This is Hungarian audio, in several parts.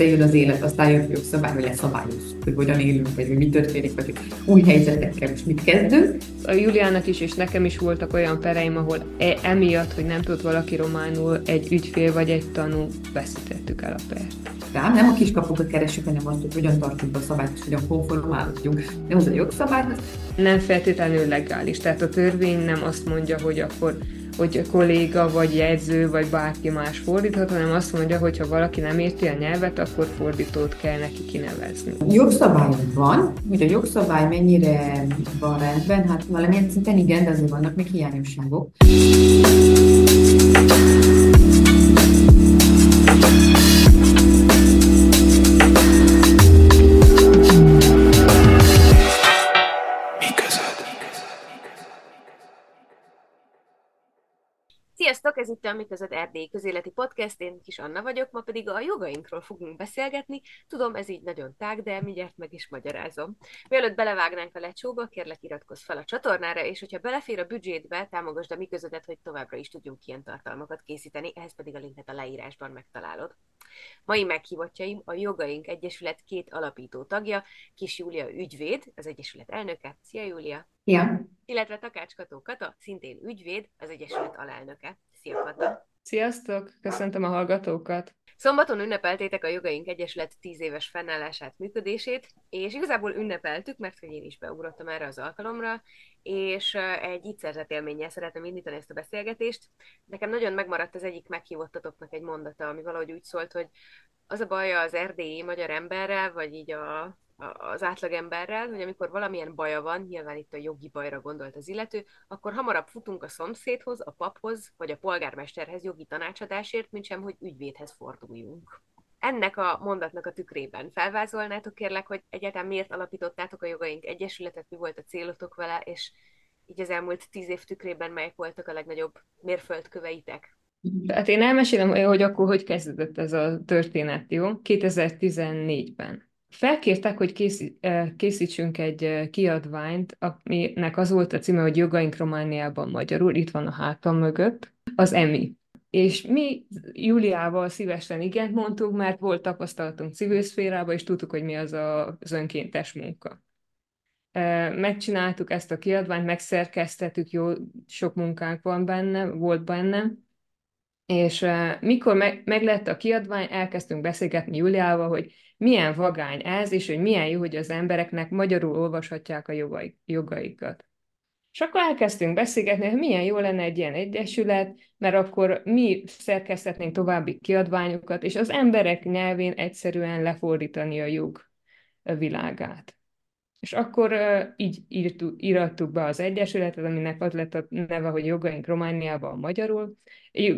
egyszer jön az élet, aztán jön jogszabály, hogy leszabályoz, hogy hogyan élünk, vagy mi történik, vagy új helyzetekkel, és mit kezdünk. A Juliának is, és nekem is voltak olyan pereim, ahol e- emiatt, hogy nem tud valaki románul, egy ügyfél vagy egy tanú, veszítettük el a pert. Tehát nem a kiskapukat keresünk, hanem azt, hogy hogyan tartjuk be a szabályt, és hogyan konformálódjunk. Nem az a jogszabályhoz. Nem feltétlenül legális. Tehát a törvény nem azt mondja, hogy akkor hogy a kolléga, vagy jegyző, vagy bárki más fordíthat, hanem azt mondja, hogy ha valaki nem érti a nyelvet, akkor fordítót kell neki kinevezni. Jogszabály van, hogy a jogszabály mennyire van rendben, hát valamilyen szinten igen, de azért vannak még hiányosságok. Ez itt a Mi között Erdélyi Közéleti Podcast, én Kis Anna vagyok, ma pedig a jogainkról fogunk beszélgetni. Tudom, ez így nagyon tág, de mindjárt meg is magyarázom. Mielőtt belevágnánk a lecsóba, kérlek iratkozz fel a csatornára, és hogyha belefér a büdzsétbe, támogasd a mi közödet, hogy továbbra is tudjunk ilyen tartalmakat készíteni, ehhez pedig a linket a leírásban megtalálod. Mai meghívottjaim a Jogaink Egyesület két alapító tagja, Kis Júlia ügyvéd, az Egyesület elnöke. Szia Júlia! Ja. Illetve Takács Kató Kata, szintén ügyvéd, az Egyesület alelnöke. Szia Kata! Sziasztok! Köszöntöm a hallgatókat! Szombaton ünnepeltétek a Jogaink Egyesület 10 éves fennállását, működését, és igazából ünnepeltük, mert hogy én is beugrottam erre az alkalomra, és egy így szerzett élménnyel szeretném indítani ezt a beszélgetést. Nekem nagyon megmaradt az egyik meghívottatoknak egy mondata, ami valahogy úgy szólt, hogy az a baja az erdélyi magyar emberrel, vagy így a, az átlagemberrel, hogy amikor valamilyen baja van, nyilván itt a jogi bajra gondolt az illető, akkor hamarabb futunk a szomszédhoz, a paphoz, vagy a polgármesterhez jogi tanácsadásért, mint sem, hogy ügyvédhez forduljunk. Ennek a mondatnak a tükrében felvázolnátok kérlek, hogy egyáltalán miért alapítottátok a Jogaink Egyesületet, mi volt a célotok vele, és így az elmúlt tíz év tükrében melyek voltak a legnagyobb mérföldköveitek? Hát én elmesélem, hogy akkor hogy kezdődött ez a történet, jó? 2014-ben felkértek, hogy készítsünk egy kiadványt, aminek az volt a címe, hogy Jogaink Romániában magyarul, itt van a hátam mögött, az EMI. És mi Júliával szívesen igent mondtuk, mert volt tapasztalatunk civil szférában, és tudtuk, hogy mi az a, önkéntes munka. Megcsináltuk ezt a kiadványt, megszerkesztettük, jó sok munkánk van benne, volt benne, és mikor meg, lett a kiadvány, elkezdtünk beszélgetni Júliával, hogy milyen vagány ez, és hogy milyen jó, hogy az embereknek magyarul olvashatják a jogai, jogaikat. És akkor elkezdtünk beszélgetni, hogy milyen jó lenne egy ilyen egyesület, mert akkor mi szerkesztetnénk további kiadványokat, és az emberek nyelvén egyszerűen lefordítani a jog világát. És akkor uh, így írtuk, írattuk be az Egyesületet, aminek az lett a neve, hogy Jogaink Romániában magyarul.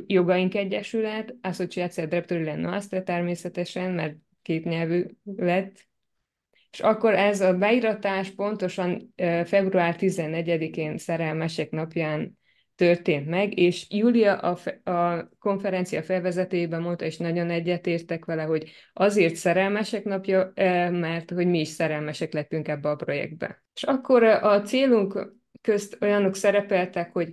Jogaink Egyesület, Associația Drepturile Noastre természetesen, mert két nyelvű lett. És akkor ez a beiratás pontosan uh, február 14-én Szerelmesek napján történt meg, és Júlia a, a konferencia felvezetőjében mondta, és nagyon egyetértek vele, hogy azért szerelmesek napja, mert hogy mi is szerelmesek lettünk ebbe a projektbe. És akkor a célunk közt olyanok szerepeltek, hogy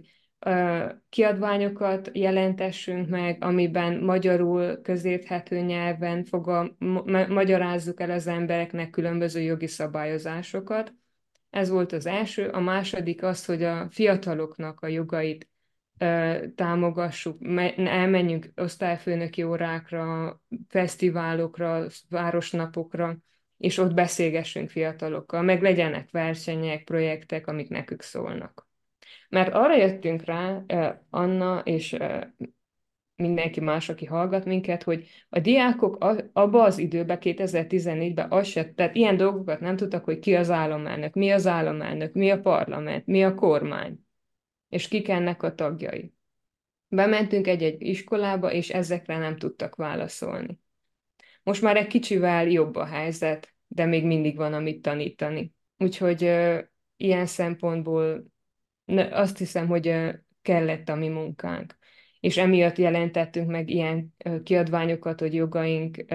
kiadványokat jelentessünk meg, amiben magyarul közérthető nyelven fogal, ma, magyarázzuk el az embereknek különböző jogi szabályozásokat, ez volt az első. A második az, hogy a fiataloknak a jogait támogassuk, elmenjünk osztályfőnöki órákra, fesztiválokra, városnapokra, és ott beszélgessünk fiatalokkal, meg legyenek versenyek, projektek, amik nekük szólnak. Mert arra jöttünk rá, Anna és mindenki más, aki hallgat minket, hogy a diákok abba az időben, 2014-ben az se, tehát ilyen dolgokat nem tudtak, hogy ki az államelnök, mi az államelnök, mi a parlament, mi a kormány, és kik ennek a tagjai. Bementünk egy-egy iskolába, és ezekre nem tudtak válaszolni. Most már egy kicsivel jobb a helyzet, de még mindig van, amit tanítani. Úgyhogy uh, ilyen szempontból azt hiszem, hogy uh, kellett a mi munkánk és emiatt jelentettünk meg ilyen kiadványokat, hogy jogaink,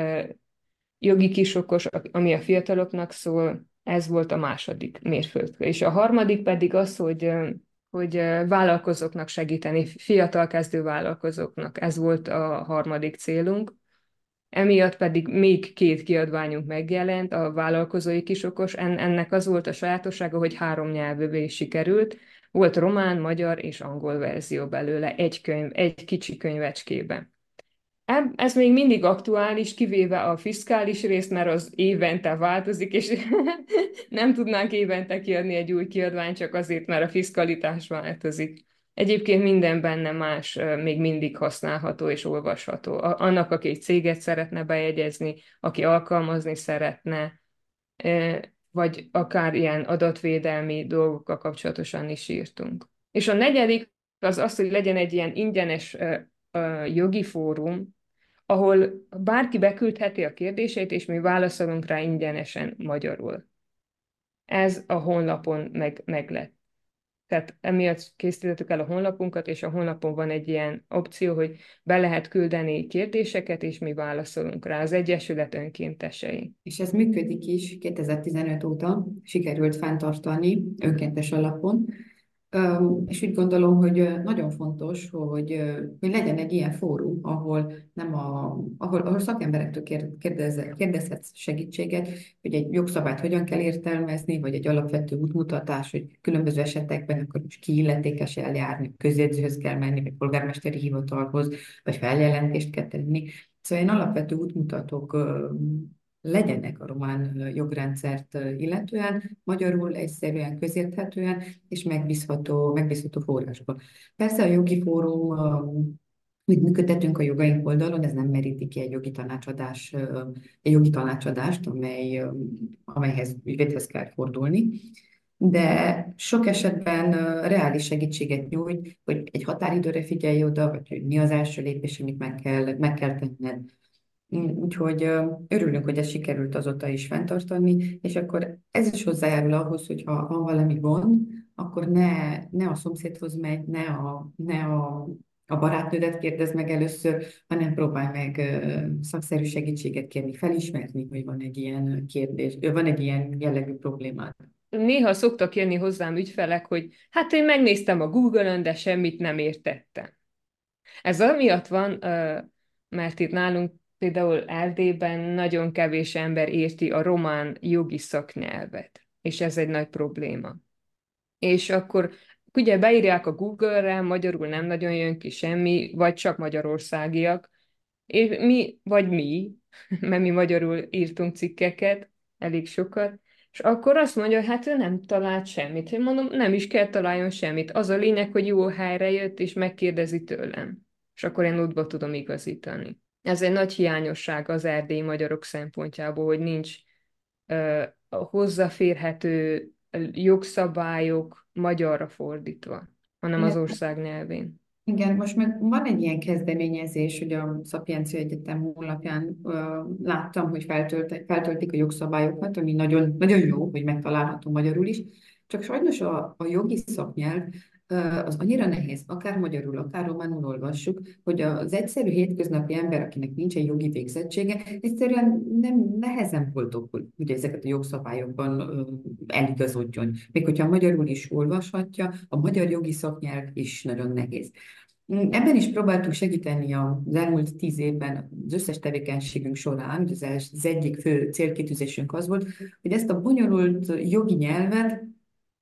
jogi kisokos, ami a fiataloknak szól, ez volt a második mérföld. És a harmadik pedig az, hogy, hogy vállalkozóknak segíteni, fiatal kezdő vállalkozóknak. Ez volt a harmadik célunk. Emiatt pedig még két kiadványunk megjelent, a vállalkozói kisokos, ennek az volt a sajátossága, hogy három nyelvűvé sikerült, volt román, magyar és angol verzió belőle, egy könyv, egy kicsi könyvecskében. Ez még mindig aktuális, kivéve a fiskális részt, mert az évente változik, és nem tudnánk évente kiadni egy új kiadványt, csak azért, mert a fiskalitás változik. Egyébként minden benne más még mindig használható és olvasható. Annak, aki egy céget szeretne bejegyezni, aki alkalmazni szeretne, vagy akár ilyen adatvédelmi dolgokkal kapcsolatosan is írtunk. És a negyedik az az, hogy legyen egy ilyen ingyenes jogi fórum, ahol bárki beküldheti a kérdéseit, és mi válaszolunk rá ingyenesen magyarul. Ez a honlapon meg, meg. Tehát emiatt készítettük el a honlapunkat, és a honlapon van egy ilyen opció, hogy be lehet küldeni kérdéseket, és mi válaszolunk rá az Egyesület önkéntesei. És ez működik is 2015 óta, sikerült fenntartani önkéntes alapon, és úgy gondolom, hogy nagyon fontos, hogy, hogy legyen egy ilyen fórum, ahol, nem a, ahol, ahol szakemberektől kérdez, kérdezhetsz segítséget, hogy egy jogszabályt hogyan kell értelmezni, vagy egy alapvető útmutatás, hogy különböző esetekben akkor most ki eljárni, közjegyzőhöz kell menni, vagy polgármesteri hivatalhoz, vagy feljelentést kell tenni. Szóval ilyen alapvető útmutatók legyenek a román jogrendszert illetően, magyarul egyszerűen, közérthetően és megbízható, megbízható forrásból. Persze a jogi fórum mit működtetünk a jogaink oldalon, ez nem meríti ki egy jogi tanácsadás, egy jogi tanácsadást, amely, amelyhez ügyvédhez kell fordulni, de sok esetben reális segítséget nyújt, hogy egy határidőre figyelj oda, vagy hogy mi az első lépés, amit meg kell, meg kell tenned Úgyhogy örülünk, hogy ez sikerült azóta is fenntartani, és akkor ez is hozzájárul ahhoz, hogy ha van valami gond, akkor ne, ne a szomszédhoz megy, ne a, ne a, a barátnődet kérdez meg először, hanem próbálj meg szakszerű segítséget kérni, felismerni, hogy van egy ilyen kérdés, van egy ilyen jellegű problémád. Néha szoktak jönni hozzám ügyfelek, hogy hát én megnéztem a Google-ön, de semmit nem értettem. Ez amiatt van, mert itt nálunk például Erdélyben nagyon kevés ember érti a román jogi szaknyelvet, és ez egy nagy probléma. És akkor ugye beírják a Google-re, magyarul nem nagyon jön ki semmi, vagy csak magyarországiak, és mi, vagy mi, mert mi magyarul írtunk cikkeket, elég sokat, és akkor azt mondja, hogy hát ő nem talált semmit. Én mondom, nem is kell találjon semmit. Az a lényeg, hogy jó helyre jött, és megkérdezi tőlem. És akkor én útba tudom igazítani ez egy nagy hiányosság az erdélyi magyarok szempontjából, hogy nincs uh, hozzáférhető jogszabályok magyarra fordítva, hanem az ország nyelvén. Igen, most meg van egy ilyen kezdeményezés, hogy a Szapiencia Egyetem honlapján láttam, hogy feltölt, feltöltik a jogszabályokat, ami nagyon, nagyon jó, hogy megtalálható magyarul is, csak sajnos a, a jogi szaknyelv az annyira nehéz, akár magyarul, akár románul olvassuk, hogy az egyszerű hétköznapi ember, akinek nincs egy jogi végzettsége, egyszerűen nem nehezen boldogul, hogy ezeket a jogszabályokban eligazodjon. Még hogyha magyarul is olvashatja, a magyar jogi szaknyelv is nagyon nehéz. Ebben is próbáltuk segíteni az elmúlt tíz évben az összes tevékenységünk során, az, egyik fő célkitűzésünk az volt, hogy ezt a bonyolult jogi nyelvet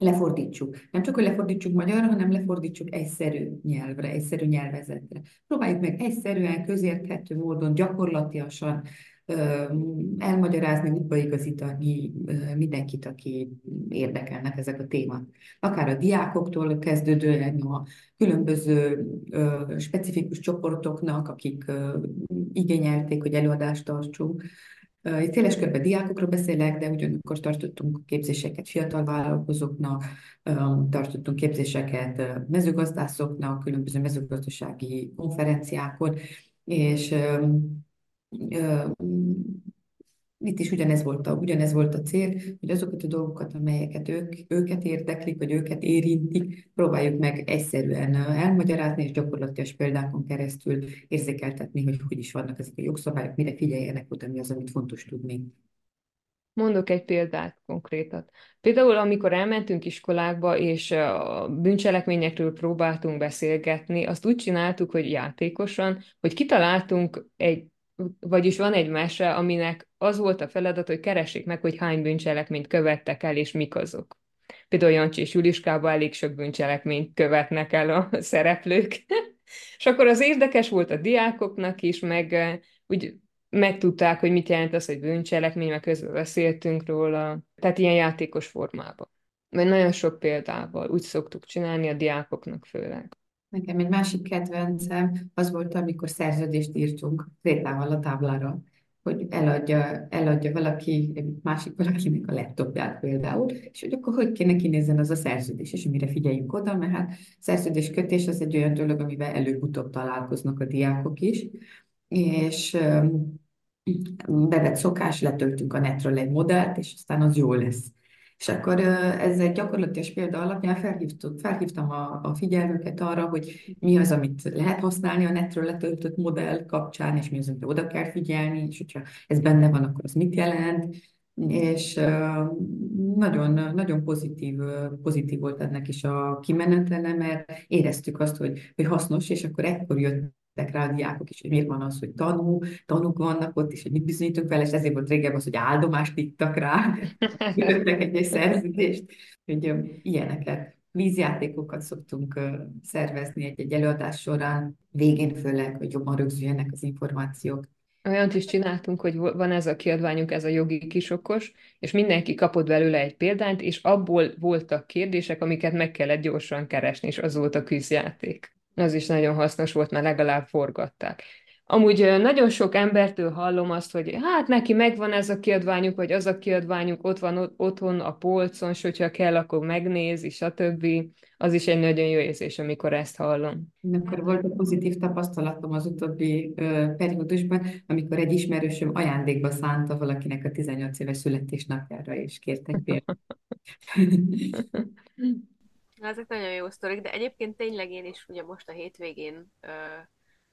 lefordítsuk. Nem csak, hogy lefordítsuk magyarra, hanem lefordítsuk egyszerű nyelvre, egyszerű nyelvezetre. Próbáljuk meg egyszerűen, közérthető módon, gyakorlatilag elmagyarázni, útbaigazítani mindenkit, aki érdekelnek ezek a témák. Akár a diákoktól kezdődően a különböző specifikus csoportoknak, akik igényelték, hogy előadást tartsunk, széles körben diákokról beszélek, de ugyanakkor tartottunk képzéseket fiatal vállalkozóknak, tartottunk képzéseket mezőgazdászoknak, különböző mezőgazdasági konferenciákon, és itt is ugyanez volt, a, ugyanez volt a cél, hogy azokat a dolgokat, amelyeket ők, őket érdeklik, vagy őket érintik, próbáljuk meg egyszerűen elmagyarázni, és gyakorlatilag példákon keresztül érzékeltetni, hogy hogy is vannak ezek a jogszabályok, mire figyeljenek oda, mi az, amit fontos tudni. Mondok egy példát konkrétat. Például, amikor elmentünk iskolákba, és a bűncselekményekről próbáltunk beszélgetni, azt úgy csináltuk, hogy játékosan, hogy kitaláltunk egy vagyis van egy mese, aminek az volt a feladat, hogy keressék meg, hogy hány bűncselekményt követtek el, és mik azok. Például Jancsi és Juliskában elég sok bűncselekményt követnek el a szereplők. és akkor az érdekes volt a diákoknak is, meg úgy megtudták, hogy mit jelent az, hogy bűncselekmény, meg közben beszéltünk róla. Tehát ilyen játékos formában. Vagy nagyon sok példával úgy szoktuk csinálni a diákoknak főleg. Nekem egy másik kedvencem az volt, amikor szerződést írtunk krétával a táblára, hogy eladja, eladja valaki, másik valakinek a laptopját például, és hogy akkor hogy kéne kinézzen az a szerződés, és mire figyeljünk oda, mert hát szerződés kötés az egy olyan dolog, amivel előbb-utóbb találkoznak a diákok is, és bevett szokás, letöltünk a netről egy modellt, és aztán az jó lesz. És akkor ez egy gyakorlatilag példa alapján felhívtam a, a figyelmüket arra, hogy mi az, amit lehet használni a netről letöltött modell kapcsán, és mi az, amit oda kell figyelni, és hogyha ez benne van, akkor az mit jelent, és nagyon, nagyon pozitív, pozitív volt ennek is a kimenetele, mert éreztük azt, hogy, hogy hasznos, és akkor ekkor jött rá a diákok is, hogy miért van az, hogy tanú, tanúk vannak ott, és hogy mit bizonyítunk vele, és ezért volt régebben az, hogy áldomást ittak rá, jöttek egy, egy szerződést, hogy ilyeneket. Vízjátékokat szoktunk szervezni egy-egy előadás során, végén főleg, hogy jobban rögzüljenek az információk. Olyant is csináltunk, hogy van ez a kiadványunk, ez a jogi kisokos, és mindenki kapott belőle egy példányt, és abból voltak kérdések, amiket meg kellett gyorsan keresni, és az volt a küzdjáték. Az is nagyon hasznos volt, mert legalább forgatták. Amúgy nagyon sok embertől hallom azt, hogy hát neki megvan ez a kiadványuk, vagy az a kiadványuk, ott van otthon a polcon, és hogyha kell, akkor megnézi, stb. Az is egy nagyon jó érzés, amikor ezt hallom. Akkor volt egy pozitív tapasztalatom az utóbbi ö, periódusban, amikor egy ismerősöm ajándékba szánta valakinek a 18 éves születésnapjára, és kértek példát. Ezek nagyon jó sztorik, de egyébként tényleg én is ugye most a hétvégén ö,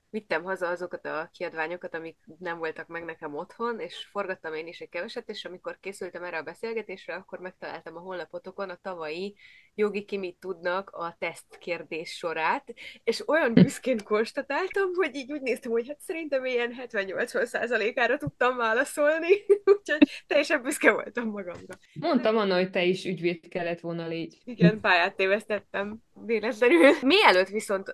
vittem haza azokat a kiadványokat, amik nem voltak meg nekem otthon, és forgattam én is egy keveset, és amikor készültem erre a beszélgetésre, akkor megtaláltam a honlapotokon a tavalyi jogi ki mit tudnak a teszt kérdés sorát, és olyan büszkén konstatáltam, hogy így úgy néztem, hogy hát szerintem ilyen 70-80%-ára tudtam válaszolni, úgyhogy teljesen büszke voltam magamra. Mondtam Anna, hogy te is ügyvéd kellett volna légy. Igen, pályát tévesztettem véletlenül. Mielőtt viszont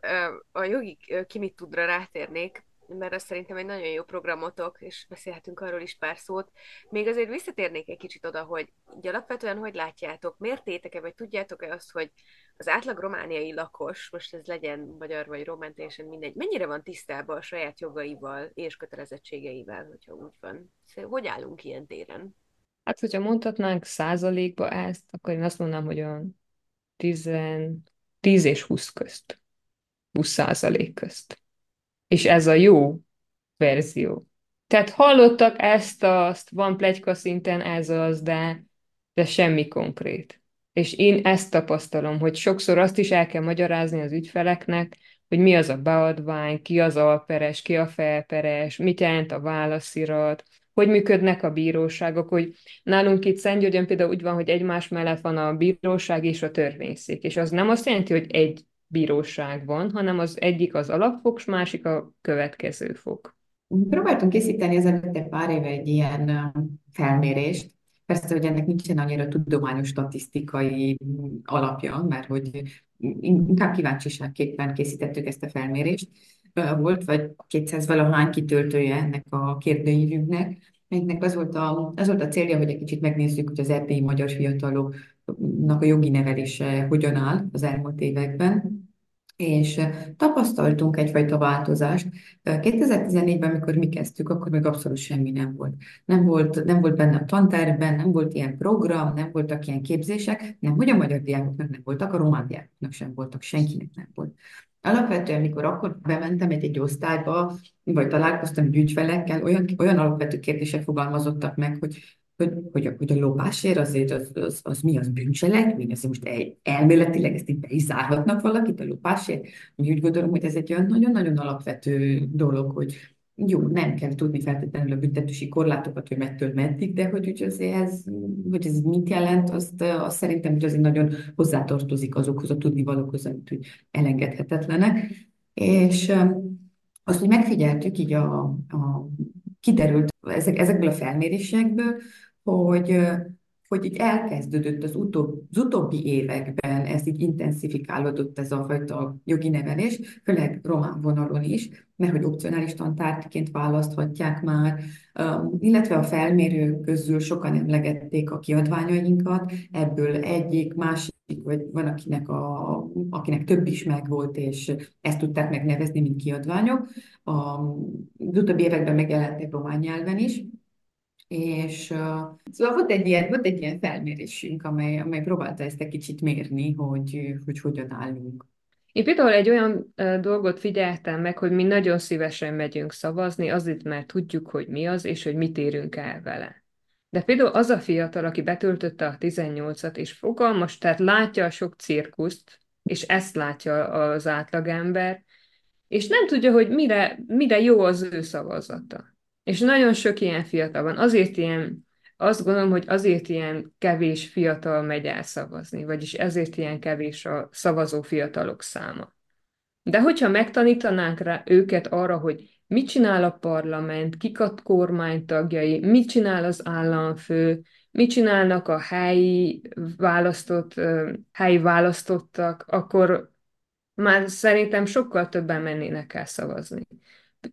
a jogi ki mit tudra rátérnék, mert az szerintem egy nagyon jó programotok, és beszélhetünk arról is pár szót. Még azért visszatérnék egy kicsit oda, hogy így alapvetően hogy látjátok, mértétek-e, vagy tudjátok-e azt, hogy az átlag romániai lakos, most ez legyen magyar vagy román, teljesen mindegy, mennyire van tisztában a saját jogaival és kötelezettségeivel, hogyha úgy van? Szóval, hogy állunk ilyen téren? Hát, hogyha mondhatnánk százalékba ezt, akkor én azt mondanám, hogy a 10, 10 és 20 közt. 20 százalék közt és ez a jó verzió. Tehát hallottak ezt, azt, van plegyka szinten ez az, de, de semmi konkrét. És én ezt tapasztalom, hogy sokszor azt is el kell magyarázni az ügyfeleknek, hogy mi az a beadvány, ki az alperes, ki a felperes, mit jelent a válaszirat, hogy működnek a bíróságok, hogy nálunk itt Szentgyörgyön például úgy van, hogy egymás mellett van a bíróság és a törvényszék, és az nem azt jelenti, hogy egy bíróság van, hanem az egyik az alapfok, és másik a következő fok. Próbáltunk készíteni ezelőtt pár éve egy ilyen felmérést, Persze, hogy ennek nincsen annyira tudományos statisztikai alapja, mert hogy inkább kíváncsiságképpen készítettük ezt a felmérést. Volt vagy 200 valahány kitöltője ennek a kérdőívünknek, melynek az volt a, az volt a célja, hogy egy kicsit megnézzük, hogy az EP magyar fiataloknak a jogi nevelése hogyan áll az elmúlt években és tapasztaltunk egyfajta változást. 2014-ben, amikor mi kezdtük, akkor még abszolút semmi nem volt. Nem volt, nem volt benne a tantervben, nem volt ilyen program, nem voltak ilyen képzések, nem, hogy a magyar diákoknak nem voltak, a román diákoknak sem voltak, senkinek nem volt. Alapvetően, amikor akkor bementem egy, egy osztályba, vagy találkoztam ügyfelekkel, olyan, olyan alapvető kérdések fogalmazottak meg, hogy hogy, hogy, a, hogy a lopásért azért az, az, az mi az bűncselekmény, azért most egy, elméletileg ezt így be is zárhatnak valakit a lopásért. Mi úgy gondolom, hogy ez egy olyan nagyon-nagyon alapvető dolog, hogy jó, nem kell tudni feltétlenül a büntetősi korlátokat, hogy mettől meddig, de hogy, hogy azért ez, hogy ez mit jelent, azt, azt szerintem hogy azért nagyon hozzátartozik azokhoz a tudnivalókhoz, amit hogy elengedhetetlenek. És azt, hogy megfigyeltük így a, a kiderült ezek, ezekből a felmérésekből, hogy hogy így elkezdődött az, utóbb, az utóbbi években, ez így intenzifikálódott ez a fajta jogi nevelés, főleg román vonalon is, mert hogy opcionális tantárgyként választhatják már, illetve a felmérők közül sokan emlegették a kiadványainkat, ebből egyik, másik, vagy van akinek, a, akinek több is megvolt, és ezt tudták megnevezni, mint kiadványok. Az utóbbi években megjelentek román nyelven is, és uh, szóval volt egy ilyen, volt egy ilyen felmérésünk, amely, amely próbálta ezt egy kicsit mérni, hogy, hogy hogyan állunk. Én például egy olyan uh, dolgot figyeltem meg, hogy mi nagyon szívesen megyünk szavazni, azért, mert tudjuk, hogy mi az, és hogy mit érünk el vele. De például az a fiatal, aki betöltötte a 18-at, és fogalmas, tehát látja a sok cirkuszt, és ezt látja az átlagember, és nem tudja, hogy mire, mire jó az ő szavazata. És nagyon sok ilyen fiatal van. Azért ilyen, azt gondolom, hogy azért ilyen kevés fiatal megy el szavazni, vagyis ezért ilyen kevés a szavazó fiatalok száma. De hogyha megtanítanánk rá őket arra, hogy mit csinál a parlament, kik a kormánytagjai, mit csinál az államfő, mit csinálnak a helyi választott, helyi választottak, akkor már szerintem sokkal többen mennének el szavazni.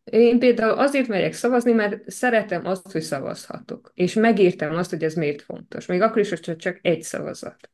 Én például azért megyek szavazni, mert szeretem azt, hogy szavazhatok. És megértem azt, hogy ez miért fontos. Még akkor is, hogy csak egy szavazat.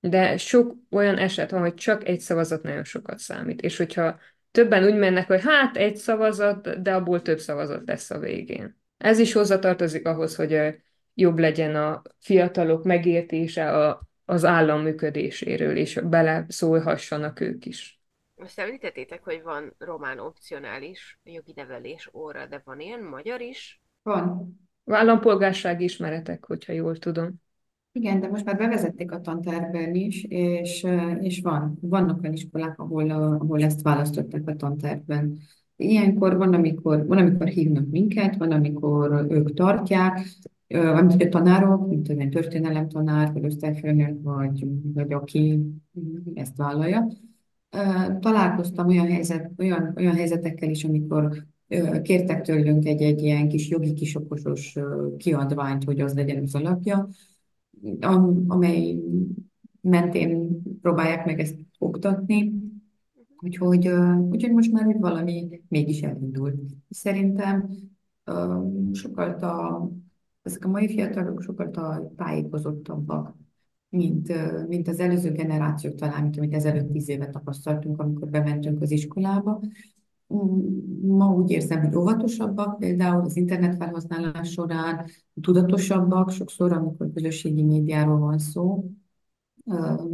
De sok olyan eset van, hogy csak egy szavazat nagyon sokat számít. És hogyha többen úgy mennek, hogy hát egy szavazat, de abból több szavazat lesz a végén. Ez is hozzatartozik ahhoz, hogy jobb legyen a fiatalok megértése a, az állam működéséről, és bele szólhassanak ők is. Azt említettétek, hogy van román opcionális jogi nevelés óra, de van ilyen magyar is? Van. Állampolgárság ismeretek, hogyha jól tudom. Igen, de most már bevezették a tantervben is, és, és van, vannak olyan iskolák, ahol, ahol ezt választották a tantervben. Ilyenkor van, amikor, van, amikor hívnak minket, van, amikor ők tartják, amit a tanárok, mint a történelemtanár, vagy osztályfőnök, vagy, vagy aki ezt vállalja, találkoztam olyan, helyzet, olyan, olyan helyzetekkel is, amikor kértek tőlünk egy-egy ilyen kis jogi kisokosos kiadványt, hogy az legyen az alapja, amely mentén próbálják meg ezt oktatni, úgyhogy, úgyhogy most már úgy valami mégis elindult. Szerintem sokkal a, ezek a mai fiatalok sokkal tájékozottabbak mint, mint az előző generációk talán, mint amit ezelőtt tíz éve tapasztaltunk, amikor bementünk az iskolába. Mm, ma úgy érzem, hogy óvatosabbak, például az internet felhasználás során, tudatosabbak, sokszor, amikor közösségi médiáról van szó,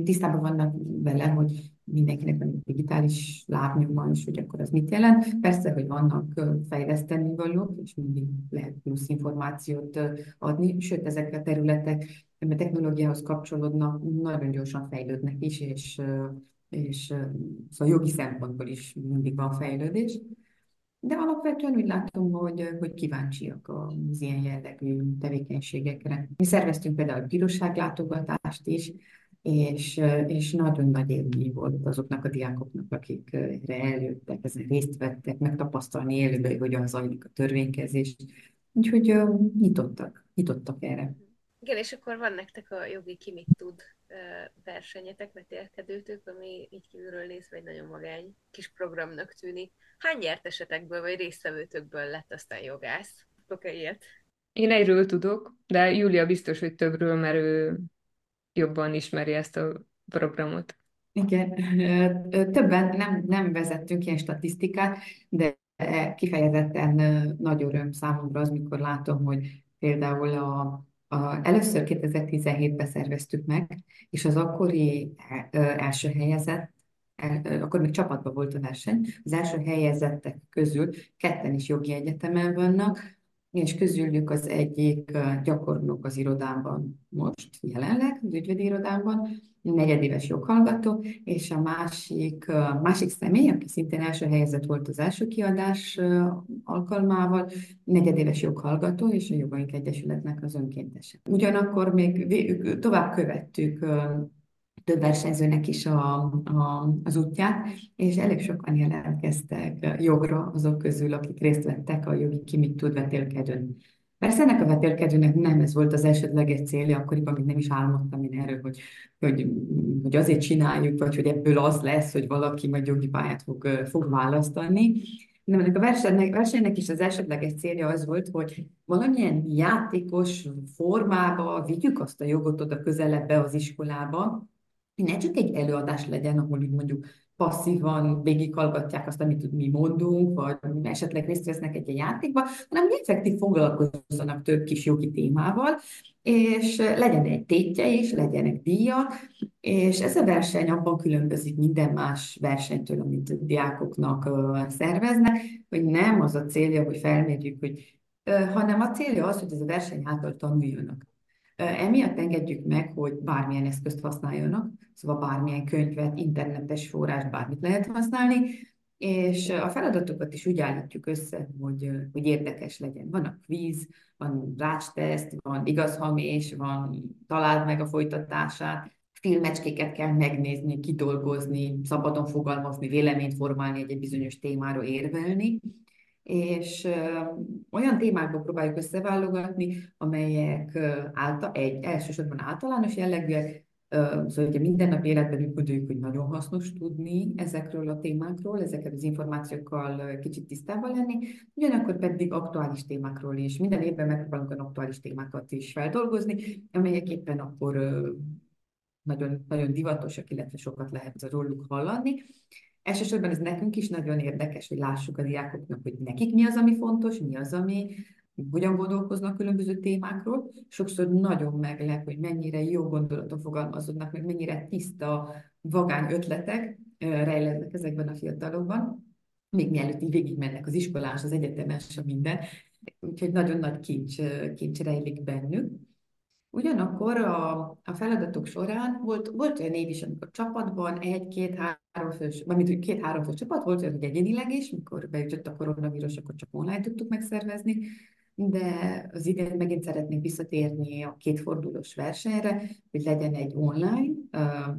tisztában vannak vele, hogy mindenkinek van egy digitális lábnyoma, és hogy akkor az mit jelent. Persze, hogy vannak fejleszteni valók, és mindig lehet plusz információt adni, sőt, ezek a területek a technológiához kapcsolódnak, nagyon gyorsan fejlődnek is, és, és szóval jogi szempontból is mindig van fejlődés. De alapvetően úgy látom, hogy, hogy kíváncsiak az ilyen jellegű tevékenységekre. Mi szerveztünk például bíróságlátogatást is, és, és nagyon nagy élmény volt azoknak a diákoknak, akik erre eljöttek, ezen részt vettek, megtapasztalni élőben, hogy hogyan zajlik a törvénykezés. Úgyhogy nyitottak, nyitottak erre. Igen, és akkor van nektek a jogi ki mit tud versenyetek, vetélkedőtök, ami így kívülről nézve egy nagyon magány kis programnak tűnik. Hány nyertesetekből vagy résztvevőtökből lett aztán jogász? Tudok-e ilyet? Én egyről tudok, de Júlia biztos, hogy többről, mert ő jobban ismeri ezt a programot. Igen, többen nem, nem vezettünk ilyen statisztikát, de kifejezetten nagy öröm számomra az, mikor látom, hogy például a, a, először 2017-ben szerveztük meg, és az akkori első helyezett, akkor még csapatban volt a verseny, az első helyezettek közül ketten is jogi egyetemen vannak, és közülük az egyik gyakornok az irodában most jelenleg, az ügyvédi irodában, negyedéves joghallgató, és a másik, másik személy, aki szintén első helyezett volt az első kiadás alkalmával, negyedéves joghallgató, és a Jogaink Egyesületnek az önkéntese. Ugyanakkor még tovább követtük több versenyzőnek is a, a, az útját, és elég sokan jelentkeztek jogra azok közül, akik részt vettek a jogi ki mit tud vetélkedőn. Persze ennek a vetélkedőnek nem ez volt az elsődleges célja, akkoriban még nem is álmodtam én erről, hogy, hogy, hogy azért csináljuk, vagy hogy ebből az lesz, hogy valaki majd jogi pályát fog, fog választani. Nem, ennek a versenynek, versenynek is az elsődleges célja az volt, hogy valamilyen játékos formába vigyük azt a jogot oda közelebbe az iskolába, ne csak egy előadás legyen, ahol így mondjuk passzívan végighallgatják azt, amit mi mondunk, vagy esetleg részt vesznek egy játékban, hanem effektív foglalkozzanak több kis jogi témával, és legyen egy tétje is, legyenek díjak, és ez a verseny abban különbözik minden más versenytől, amit a diákoknak szerveznek, hogy nem az a célja, hogy felmérjük, hogy, hanem a célja az, hogy ez a verseny által tanuljanak. Emiatt engedjük meg, hogy bármilyen eszközt használjanak, szóval bármilyen könyvet, internetes forrás, bármit lehet használni, és a feladatokat is úgy állítjuk össze, hogy, hogy érdekes legyen. Van a kvíz, van rácsteszt, van igaz-hamis, van találd meg a folytatását, filmecskéket kell megnézni, kidolgozni, szabadon fogalmazni, véleményt formálni egy bizonyos témáról érvelni, és olyan témákból próbáljuk összeválogatni, amelyek által, egy, elsősorban általános jellegűek, Szóval ugye minden nap életben gondoljuk, hogy nagyon hasznos tudni ezekről a témákról, ezeket az információkkal kicsit tisztában lenni, ugyanakkor pedig aktuális témákról is. Minden évben megpróbálunk olyan aktuális témákat is feldolgozni, amelyek éppen akkor nagyon, nagyon divatosak, illetve sokat lehet róluk hallani. Elsősorban ez nekünk is nagyon érdekes, hogy lássuk a diákoknak, hogy nekik mi az, ami fontos, mi az, ami, hogyan gondolkoznak különböző témákról. Sokszor nagyon meglep, hogy mennyire jó gondolatok fogalmazódnak, meg mennyire tiszta, vagány ötletek rejleznek ezekben a fiatalokban, még mielőtt így végigmennek az iskolás, az egyetemes, a minden. Úgyhogy nagyon nagy kincs, kincs rejlik bennük. Ugyanakkor a, a feladatok során volt, volt olyan év is, amikor csapatban egy-két-három fős, vagy két-három fős csapat, volt olyan, hogy egyénileg is, mikor beütött a koronavírus, akkor csak online tudtuk megszervezni, de az idén megint szeretnék visszatérni a kétfordulós versenyre, hogy legyen egy online,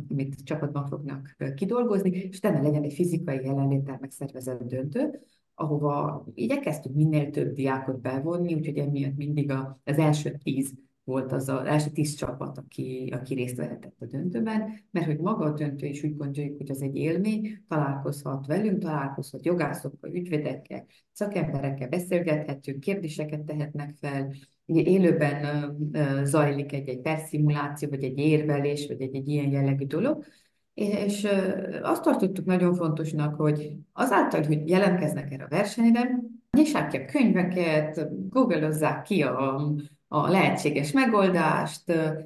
amit csapatban fognak kidolgozni, és utána legyen egy fizikai jelenléttel megszervezett döntő, ahova igyekeztünk minél több diákot bevonni, úgyhogy emiatt mindig az első tíz volt az az első tíz csapat, aki, aki részt vehetett a döntőben, mert hogy maga a döntő is úgy gondoljuk, hogy az egy élmény, találkozhat velünk, találkozhat jogászokkal, ügyvédekkel, szakemberekkel, beszélgethetünk, kérdéseket tehetnek fel, Ugye élőben zajlik egy-egy perszimuláció, vagy egy érvelés, vagy egy-egy ilyen jellegű dolog, és azt tartottuk nagyon fontosnak, hogy azáltal, hogy jelentkeznek erre a versenyre, nyissák ki a könyveket, google ki a, a lehetséges megoldást,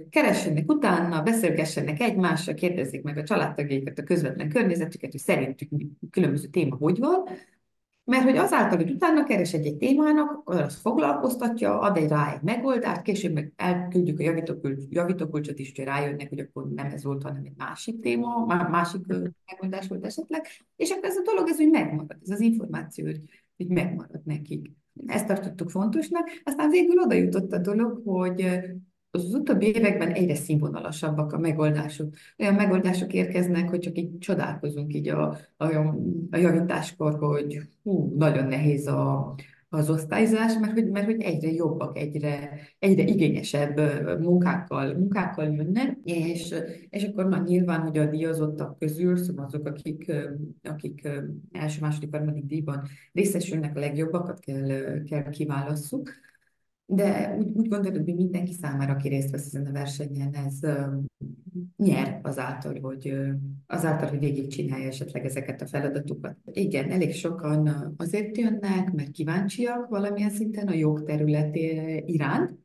keressenek utána, beszélgessenek egymással, kérdezzék meg a családtagjaikat, a közvetlen környezetüket, hogy szerintük különböző téma hogy van, mert hogy azáltal, hogy utána keres egy, egy témának, az foglalkoztatja, ad egy rá egy megoldást, később meg elküldjük a javítókulcs, javítókulcsot is, hogy rájönnek, hogy akkor nem ez volt, hanem egy másik téma, másik megoldás volt esetleg, és akkor ez a dolog, ez úgy megmarad, ez az információ, hogy, hogy megmarad nekik. Ezt tartottuk fontosnak, aztán végül oda jutott a dolog, hogy az utóbbi években egyre színvonalasabbak a megoldások. Olyan megoldások érkeznek, hogy csak így csodálkozunk így a, a, a javításkor, hogy hú, nagyon nehéz a, az osztályzás, mert hogy, mert hogy egyre jobbak, egyre, egyre igényesebb munkákkal, munkákkal jönnek, és, és akkor na, nyilván, hogy a díjazottak közül, szóval azok, akik, akik első, második, harmadik díjban részesülnek, a legjobbakat kell, kell kiválasszuk. De úgy, úgy gondolod, hogy mindenki számára, aki részt vesz ezen a versenyen, ez nyer azáltal, hogy, azáltal, hogy végigcsinálja esetleg ezeket a feladatokat. Igen, elég sokan azért jönnek, mert kíváncsiak valamilyen szinten a jogterület iránt,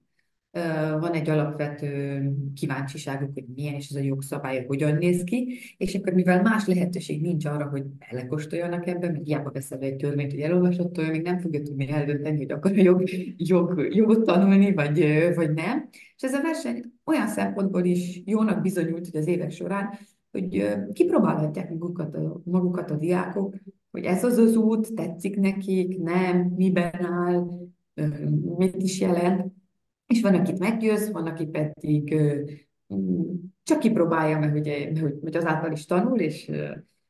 van egy alapvető kíváncsiságuk, hogy milyen is ez a jogszabály, hogyan néz ki, és akkor mivel más lehetőség nincs arra, hogy belekóstoljanak ebbe, mert hiába veszel egy törvényt, hogy elolvasott, olyan még nem fogja tudni eldönteni, hogy akar a jog, jog, jogot tanulni, vagy, vagy nem. És ez a verseny olyan szempontból is jónak bizonyult, hogy az évek során, hogy kipróbálhatják magukat a, magukat a diákok, hogy ez az az út, tetszik nekik, nem, miben áll, mit is jelent, és van, akit meggyőz, van, aki pedig mm, csak kipróbálja, mert ugye, hogy, azáltal is tanul, és,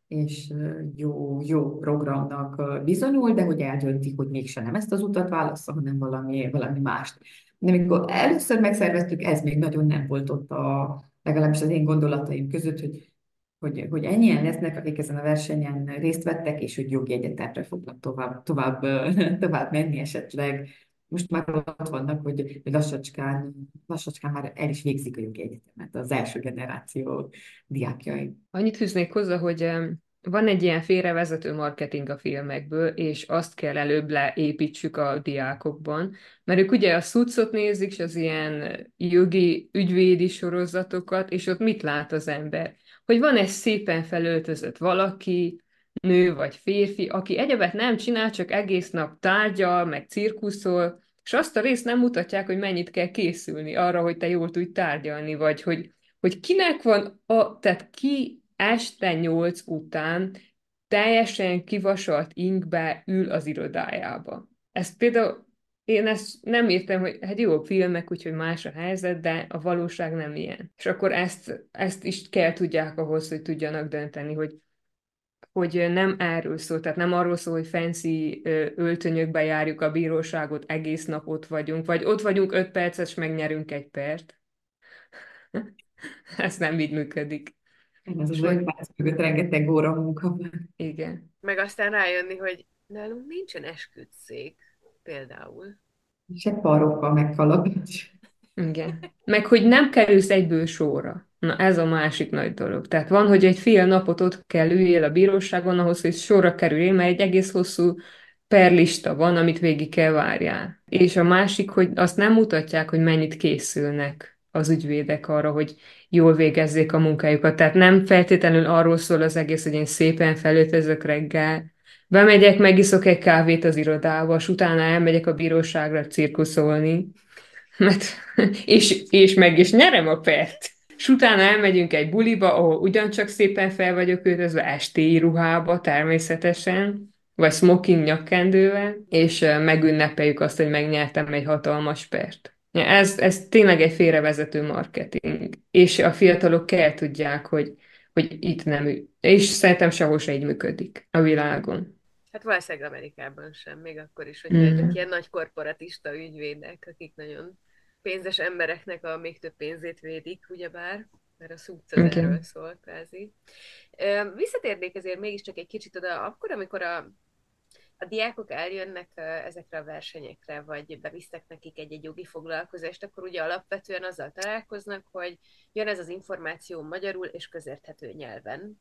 és jó, jó programnak bizonyul, de hogy eldöntik, hogy mégsem nem ezt az utat válaszol, hanem valami, valami mást. De amikor először megszerveztük, ez még nagyon nem volt ott a, legalábbis az én gondolataim között, hogy hogy, hogy ennyien lesznek, akik ezen a versenyen részt vettek, és hogy jogi egyetemre fognak tovább, tovább, tovább menni esetleg. Most már ott vannak, hogy lassacskán, lassacskán már el is végzik a jogi egyetemet az első generáció diákjai. Annyit fűznék hozzá, hogy van egy ilyen félrevezető marketing a filmekből, és azt kell előbb leépítsük a diákokban, mert ők ugye a szucot nézik, és az ilyen jogi ügyvédi sorozatokat, és ott mit lát az ember? hogy van egy szépen felöltözött valaki, nő vagy férfi, aki egyebet nem csinál, csak egész nap tárgyal, meg cirkuszol, és azt a részt nem mutatják, hogy mennyit kell készülni arra, hogy te jól tudj tárgyalni, vagy hogy, hogy kinek van, a, tehát ki este nyolc után teljesen kivasalt inkbe ül az irodájába. Ez például én ezt nem értem, hogy hát jó, filmek, úgyhogy más a helyzet, de a valóság nem ilyen. És akkor ezt, ezt is kell tudják ahhoz, hogy tudjanak dönteni, hogy hogy nem erről szól, tehát nem arról szól, hogy fancy öltönyökbe járjuk a bíróságot, egész nap ott vagyunk, vagy ott vagyunk öt percet, és megnyerünk egy pert. Ez nem így működik. Ez az öt perc mögött rengeteg óra munka van. Igen. Meg aztán rájönni, hogy nálunk nincsen esküdszék például. Se paróka, meg kalapács. Igen. Meg, hogy nem kerülsz egyből sorra. Na, ez a másik nagy dolog. Tehát van, hogy egy fél napot ott kell üljél a bíróságon ahhoz, hogy sorra kerüljél, mert egy egész hosszú perlista van, amit végig kell várjál. És a másik, hogy azt nem mutatják, hogy mennyit készülnek az ügyvédek arra, hogy jól végezzék a munkájukat. Tehát nem feltétlenül arról szól az egész, hogy én szépen felöltözök reggel, Bemegyek, megiszok egy kávét az irodába, és utána elmegyek a bíróságra cirkuszolni, mert, és, és meg is nyerem a pert. És utána elmegyünk egy buliba, ahol ugyancsak szépen fel vagyok öltözve, estéi ruhába természetesen, vagy smoking nyakkendővel, és megünnepeljük azt, hogy megnyertem egy hatalmas pert. Ez, ez tényleg egy félrevezető marketing. És a fiatalok kell tudják, hogy, hogy itt nem, és szerintem sehol se így működik a világon. Hát valószínűleg Amerikában sem, még akkor is, hogy mm. ilyen nagy korporatista ügyvédek, akik nagyon pénzes embereknek a még több pénzét védik, ugyebár, mert a szúcs az okay. erről szól, kvázi. Visszatérnék ezért mégiscsak egy kicsit oda, akkor, amikor a, a diákok eljönnek ezekre a versenyekre, vagy bevisztek nekik egy-egy jogi foglalkozást, akkor ugye alapvetően azzal találkoznak, hogy jön ez az információ magyarul és közérthető nyelven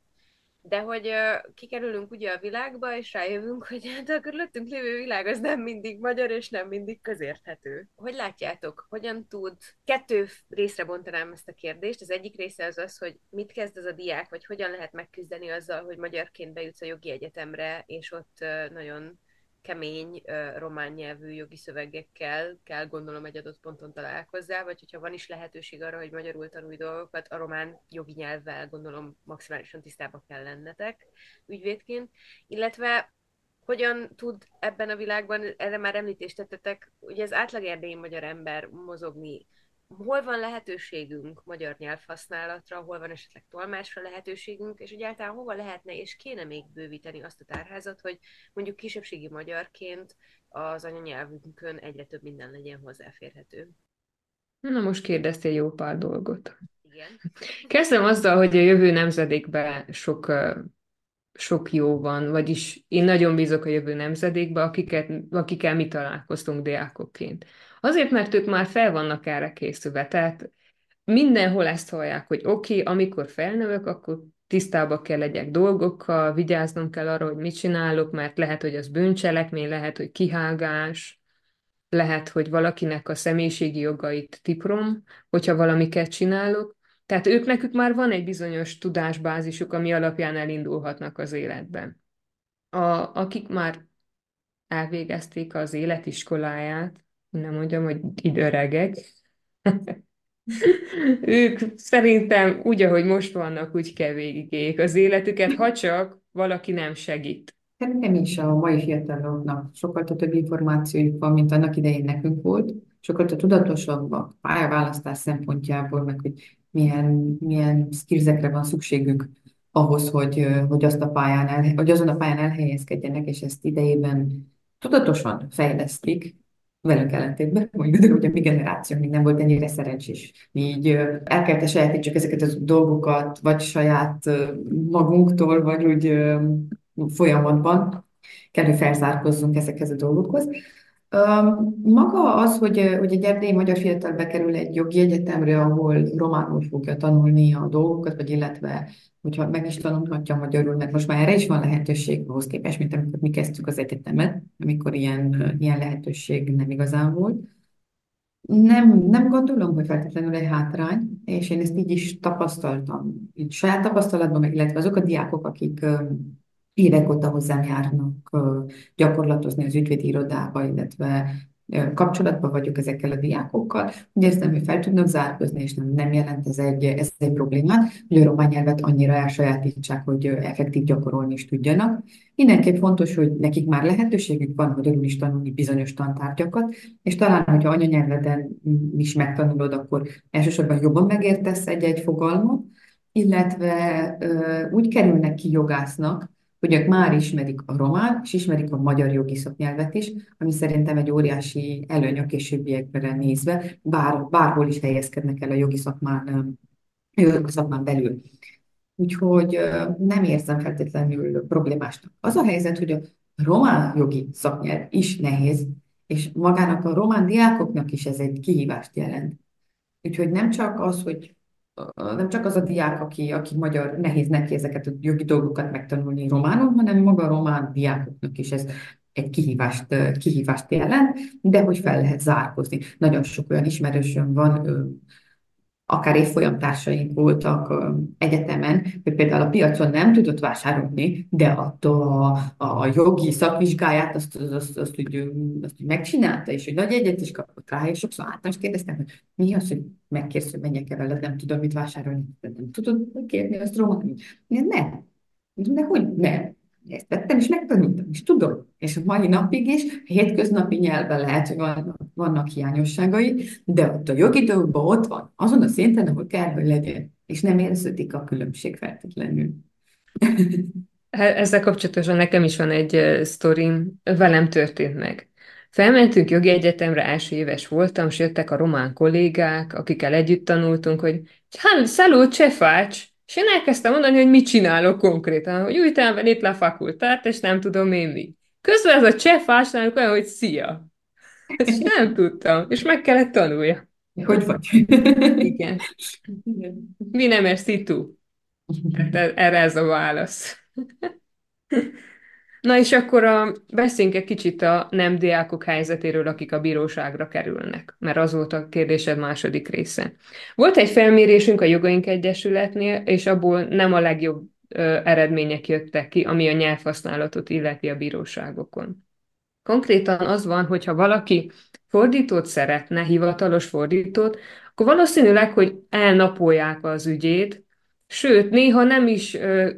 de hogy uh, kikerülünk ugye a világba, és rájövünk, hogy hát a körülöttünk lévő világ az nem mindig magyar, és nem mindig közérthető. Hogy látjátok, hogyan tud, kettő részre bontanám ezt a kérdést. Az egyik része az az, hogy mit kezd az a diák, vagy hogyan lehet megküzdeni azzal, hogy magyarként bejutsz a jogi egyetemre, és ott nagyon kemény román nyelvű jogi szövegekkel kell gondolom egy adott ponton találkozzál, vagy hogyha van is lehetőség arra, hogy magyarul tanulj dolgokat, a román jogi nyelvvel gondolom maximálisan tisztába kell lennetek ügyvédként, illetve hogyan tud ebben a világban, erre már említést tettetek, ugye az átlag erdélyi magyar ember mozogni hol van lehetőségünk magyar nyelvhasználatra, hol van esetleg tolmásra lehetőségünk, és egyáltalán hova lehetne és kéne még bővíteni azt a tárházat, hogy mondjuk kisebbségi magyarként az anyanyelvünkön egyre több minden legyen hozzáférhető. Na most kérdeztél jó pár dolgot. Igen. Kezdem azzal, hogy a jövő nemzedékben sok, sok jó van, vagyis én nagyon bízok a jövő nemzedékbe, akiket, akikkel mi találkoztunk diákokként. Azért, mert ők már fel vannak erre készülve, tehát mindenhol ezt hallják, hogy oké, okay, amikor felnövök, akkor tisztába kell legyek dolgokkal, vigyáznom kell arra, hogy mit csinálok, mert lehet, hogy az bűncselekmény, lehet, hogy kihágás, lehet, hogy valakinek a személyiségi jogait tiprom, hogyha valamiket csinálok. Tehát ők nekük már van egy bizonyos tudásbázisuk, ami alapján elindulhatnak az életben. A, akik már elvégezték az életiskoláját, nem mondjam, hogy időregek. ők szerintem úgy, ahogy most vannak, úgy kell végigéljék az életüket, ha csak valaki nem segít. Szerintem is a mai fiataloknak sokkal több információjuk van, mint annak idején nekünk volt, sokkal tudatosabbak pályaválasztás szempontjából, meg hogy milyen, milyen skillzekre van szükségük ahhoz, hogy, hogy, azt a pályán el, hogy azon a pályán elhelyezkedjenek, és ezt idejében tudatosan fejlesztik, velünk ellentétben, mondjuk, hogy a mi generáció még nem volt ennyire szerencsés. Mi így el kellett sajátítsuk ezeket a dolgokat, vagy saját magunktól, vagy úgy folyamatban kell, hogy felzárkozzunk ezekhez a dolgokhoz. Maga az, hogy, hogy egy erdélyi magyar fiatal bekerül egy jogi egyetemre, ahol románul fogja tanulni a dolgokat, vagy illetve, hogyha meg is tanulhatja magyarul, mert most már erre is van lehetőség ahhoz képest, mint amikor mi kezdtük az egyetemet, amikor ilyen, ilyen lehetőség nem igazán volt. Nem, nem gondolom, hogy feltétlenül egy hátrány, és én ezt így is tapasztaltam. Így saját tapasztalatban, meg illetve azok a diákok, akik évek óta hozzám járnak gyakorlatozni az ügyvédi irodába, illetve kapcsolatban vagyok ezekkel a diákokkal, úgy érzem, hogy fel tudnak zárkozni, és nem, nem jelent ez egy, ez egy problémát, hogy a román nyelvet annyira elsajátítsák, hogy effektív gyakorolni is tudjanak. Mindenképp fontos, hogy nekik már lehetőségük van magyarul is tanulni bizonyos tantárgyakat, és talán, hogyha anyanyelveden is megtanulod, akkor elsősorban jobban megértesz egy-egy fogalmat, illetve úgy kerülnek ki jogásznak, hogy ők már ismerik a román, és ismerik a magyar jogi szaknyelvet is, ami szerintem egy óriási előny a későbbiekre nézve, bár, bárhol is helyezkednek el a jogi szakmán, jogi szakmán belül. Úgyhogy nem érzem feltétlenül problémásnak. Az a helyzet, hogy a román jogi szaknyelv is nehéz, és magának a román diákoknak is ez egy kihívást jelent. Úgyhogy nem csak az, hogy nem csak az a diák, aki, aki magyar, nehéz neki ezeket a jogi dolgokat megtanulni románul, hanem maga a román diákoknak is ez egy kihívást, kihívást jelent, de hogy fel lehet zárkozni. Nagyon sok olyan ismerősöm van, akár évfolyamtársaink voltak egyetemen, hogy például a piacon nem tudott vásárolni, de attól a, a jogi szakvizsgáját azt, azt, azt, azt, úgy, azt úgy megcsinálta, és hogy nagy egyet is kapott rá, és sokszor és kérdeztem, hogy mi az, hogy megkérsz, hogy menjek el veled, nem tudom mit vásárolni, nem tudod kérni azt románul. Nem. De hogy nem? Ezt tettem, és megtanultam, és tudom. És a mai napig is, a hétköznapi nyelven lehet, hogy vannak, hiányosságai, de ott a jogi dolgokban ott van, azon a szinten, ahol kell, hogy legyen. És nem érződik a különbség feltétlenül. Ezzel kapcsolatosan nekem is van egy sztorim, velem történt meg. Felmentünk jogi egyetemre, első éves voltam, és jöttek a román kollégák, akikkel együtt tanultunk, hogy hát, szaló, csefács, és én elkezdtem mondani, hogy mit csinálok konkrétan, hogy újtában itt a fakultát, és nem tudom én mi. Közben ez a cseh fásnálok olyan, hogy szia. Ezt nem tudtam, és meg kellett tanulja. Hogy vagy? Igen. Mi nem ezt tu? Erre ez a válasz. Na és akkor a, beszéljünk egy kicsit a nem diákok helyzetéről, akik a bíróságra kerülnek, mert az volt a kérdésed második része. Volt egy felmérésünk a Jogaink Egyesületnél, és abból nem a legjobb ö, eredmények jöttek ki, ami a nyelvhasználatot illeti a bíróságokon. Konkrétan az van, hogyha valaki fordítót szeretne, hivatalos fordítót, akkor valószínűleg, hogy elnapolják az ügyét, sőt, néha nem is ö,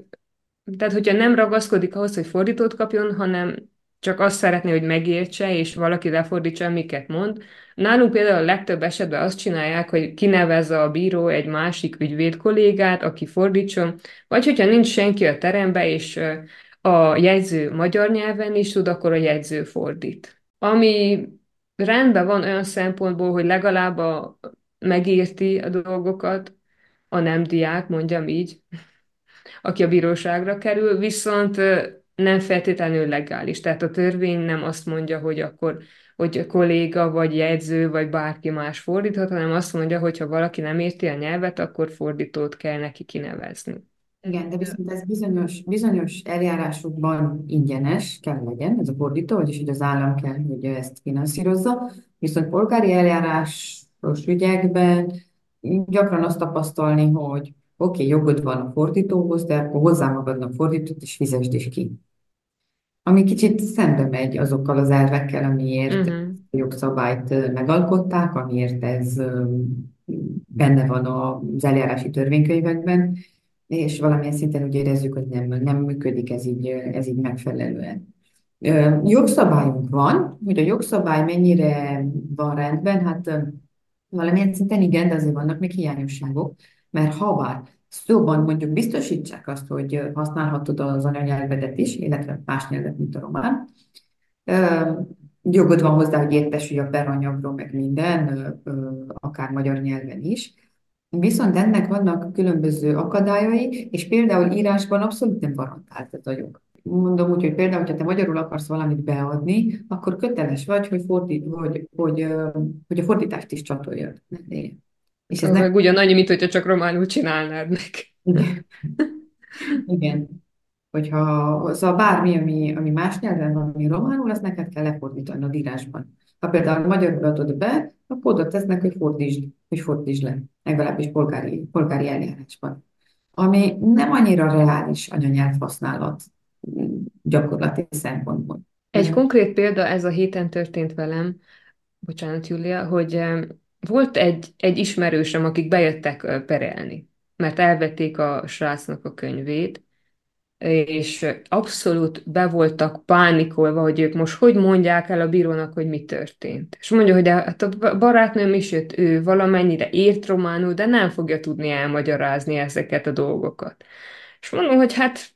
tehát, hogyha nem ragaszkodik ahhoz, hogy fordítót kapjon, hanem csak azt szeretné, hogy megértse, és valaki lefordítsa, miket mond. Nálunk például a legtöbb esetben azt csinálják, hogy kinevezze a bíró egy másik ügyvéd kollégát, aki fordítson, vagy hogyha nincs senki a terembe, és a jegyző magyar nyelven is tud, akkor a jegyző fordít. Ami rendben van olyan szempontból, hogy legalább a, megérti a dolgokat, a nem diák, mondjam így, aki a bíróságra kerül, viszont nem feltétlenül legális. Tehát a törvény nem azt mondja, hogy akkor hogy a kolléga, vagy jegyző, vagy bárki más fordíthat, hanem azt mondja, hogy ha valaki nem érti a nyelvet, akkor fordítót kell neki kinevezni. Igen, de viszont ez bizonyos, bizonyos eljárásokban ingyenes kell legyen, ez a fordító, vagyis hogy az állam kell, hogy ezt finanszírozza, viszont polgári eljárásos ügyekben gyakran azt tapasztalni, hogy oké, okay, jogod van a fordítóhoz, de akkor hozzá magadnak fordított, és fizesd is ki. Ami kicsit szembe megy azokkal az elvekkel, amiért uh-huh. a jogszabályt megalkották, amiért ez benne van az eljárási törvénykönyvekben, és valamilyen szinten úgy érezzük, hogy nem, nem működik ez így, ez így megfelelően. Jogszabályunk van, hogy a jogszabály mennyire van rendben, hát valamilyen szinten igen, de azért vannak még hiányosságok. Mert ha bár szóban mondjuk biztosítsák azt, hogy használhatod az anyanyelvedet is, illetve más nyelvet, mint a román, jogod van hozzá, hogy értesülj a peranyagról, meg minden, akár magyar nyelven is. Viszont ennek vannak különböző akadályai, és például írásban abszolút nem garantált ez a jog. Mondom úgy, hogy például, ha te magyarul akarsz valamit beadni, akkor köteles vagy, hogy, fordít, hogy, hogy, hogy a fordítást is csatoljad. És ez meg ugyanannyi, mint hogyha csak románul csinálnád meg. Igen. Igen. Hogyha szóval bármi, ami, ami más nyelven van, ami románul, azt neked kell lefordítani a írásban. Ha például magyarul adod be, akkor oda tesznek, hogy fordítsd, hogy fordítsd le, legalábbis polgári, polgári eljárásban. Ami nem annyira reális anyanyelv használat gyakorlati szempontból. Egy konkrét példa, ez a héten történt velem, bocsánat, Julia, hogy volt egy, egy ismerősöm, akik bejöttek perelni, mert elvették a srácnak a könyvét, és abszolút be voltak pánikolva, hogy ők most hogy mondják el a bírónak, hogy mi történt. És mondja, hogy hát a barátnőm is jött, ő valamennyire ért románul, de nem fogja tudni elmagyarázni ezeket a dolgokat. És mondom, hogy hát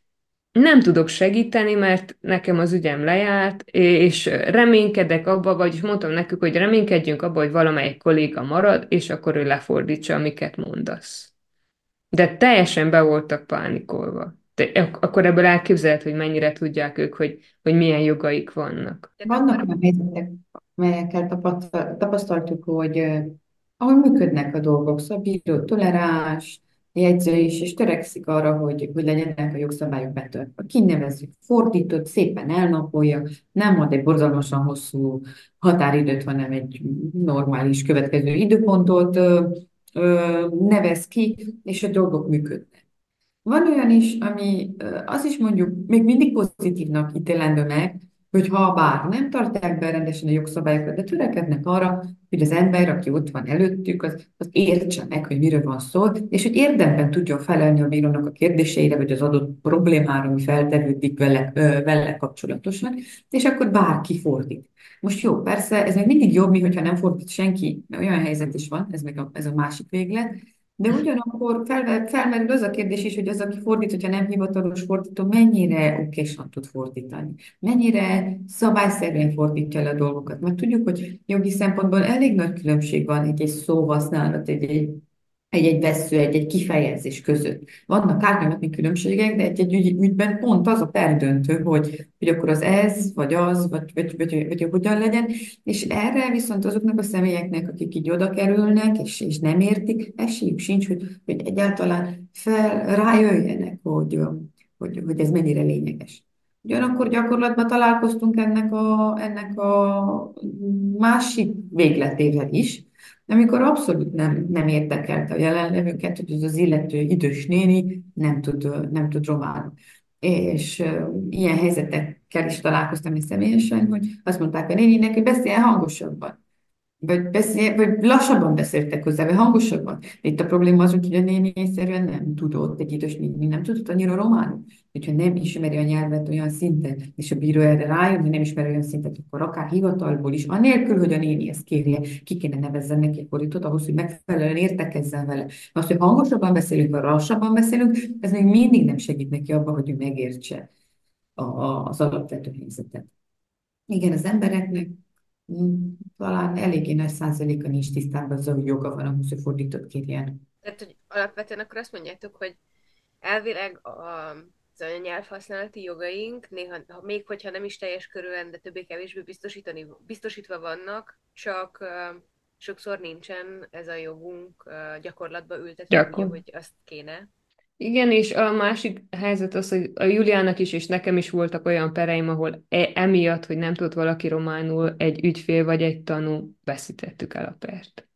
nem tudok segíteni, mert nekem az ügyem lejárt, és reménykedek abba, vagyis mondtam nekük, hogy reménykedjünk abba, hogy valamelyik kolléga marad, és akkor ő lefordítsa, amiket mondasz. De teljesen be voltak pánikolva. De akkor ebből elképzelhet, hogy mennyire tudják ők, hogy, hogy milyen jogaik vannak. Vannak olyan helyzetek, melyekkel tapasztaltuk, hogy ahol működnek a dolgok, szóval bíró toleráns, jegyző is, és törekszik arra, hogy, hogy legyenek a jogszabályok betöltve. Kinevezzük, fordított, szépen elnapolja, nem ad egy borzalmasan hosszú határidőt, hanem egy normális következő időpontot ö, ö, nevez ki, és a dolgok működnek. Van olyan is, ami az is mondjuk még mindig pozitívnak ítélendő meg, hogy ha bár nem tartják be rendesen a jogszabályokat, de törekednek arra, hogy az ember, aki ott van előttük, az, az értse meg, hogy miről van szó, és hogy érdemben tudjon felelni a bírónak a kérdéseire, vagy az adott problémára, ami feltevődik vele, vele kapcsolatosan, és akkor bárki fordít. Most jó, persze, ez még mindig jobb, mi, hogyha nem fordít senki, olyan helyzet is van, ez meg a, ez a másik véglet, de ugyanakkor fel, felmerül az a kérdés is, hogy az, aki fordít, hogyha nem hivatalos fordító, mennyire okésan tud fordítani, mennyire szabályszerűen fordítja le a dolgokat. Mert tudjuk, hogy jogi szempontból elég nagy különbség van egy-egy szóhasználat, egy-egy egy-egy vesző, egy-egy kifejezés között. Vannak árnyalati különbségek, de egy-egy ügy, ügyben pont az a perdöntő, hogy, hogy akkor az ez, vagy az, vagy, vagy, vagy, vagy, vagy hogyan legyen, és erre viszont azoknak a személyeknek, akik így oda kerülnek, és, és nem értik, esélyük sincs, hogy, hogy egyáltalán fel, rájöjjenek, hogy, hogy, hogy ez mennyire lényeges. Ugyanakkor gyakorlatban találkoztunk ennek a, ennek a másik végletével is, amikor abszolút nem, nem érdekelte a jelenlevőket, hogy az az illető idős néni nem tud, nem tud románul. És uh, ilyen helyzetekkel is találkoztam én személyesen, hogy azt mondták a néninek, hogy beszéljen hangosabban vagy, beszél, vagy lassabban beszéltek hozzá, vagy hangosabban. Itt a probléma az, hogy a néni egyszerűen nem tudott, egy idős néni nem tudott annyira románul. Hogyha nem ismeri a nyelvet olyan szinten, és a bíró erre rájön, hogy nem ismeri olyan szinten, akkor akár hivatalból is, anélkül, hogy a néni ezt kérje, ki kéne nevezzen neki egy fordítót, ahhoz, hogy megfelelően értekezzen vele. Azt, hogy hangosabban beszélünk, vagy lassabban beszélünk, ez még mindig nem segít neki abban, hogy ő megértse a, a, az alapvető helyzetet. Igen, az embereknek talán eléggé nagy százaléka nincs tisztában azzal, hogy joga van ahhoz, hogy fordított kérjen. Tehát, hogy alapvetően akkor azt mondjátok, hogy elvileg a, az anyanyelvhasználati jogaink, néha, még hogyha nem is teljes körülön, de többé-kevésbé biztosítani, biztosítva vannak, csak uh, sokszor nincsen ez a jogunk uh, gyakorlatba ültetve, Gyakor. hogy azt kéne. Igen, és a másik helyzet az, hogy a Juliának is, és nekem is voltak olyan pereim, ahol e, emiatt, hogy nem tudott valaki románul, egy ügyfél vagy egy tanú, veszítettük el a pert.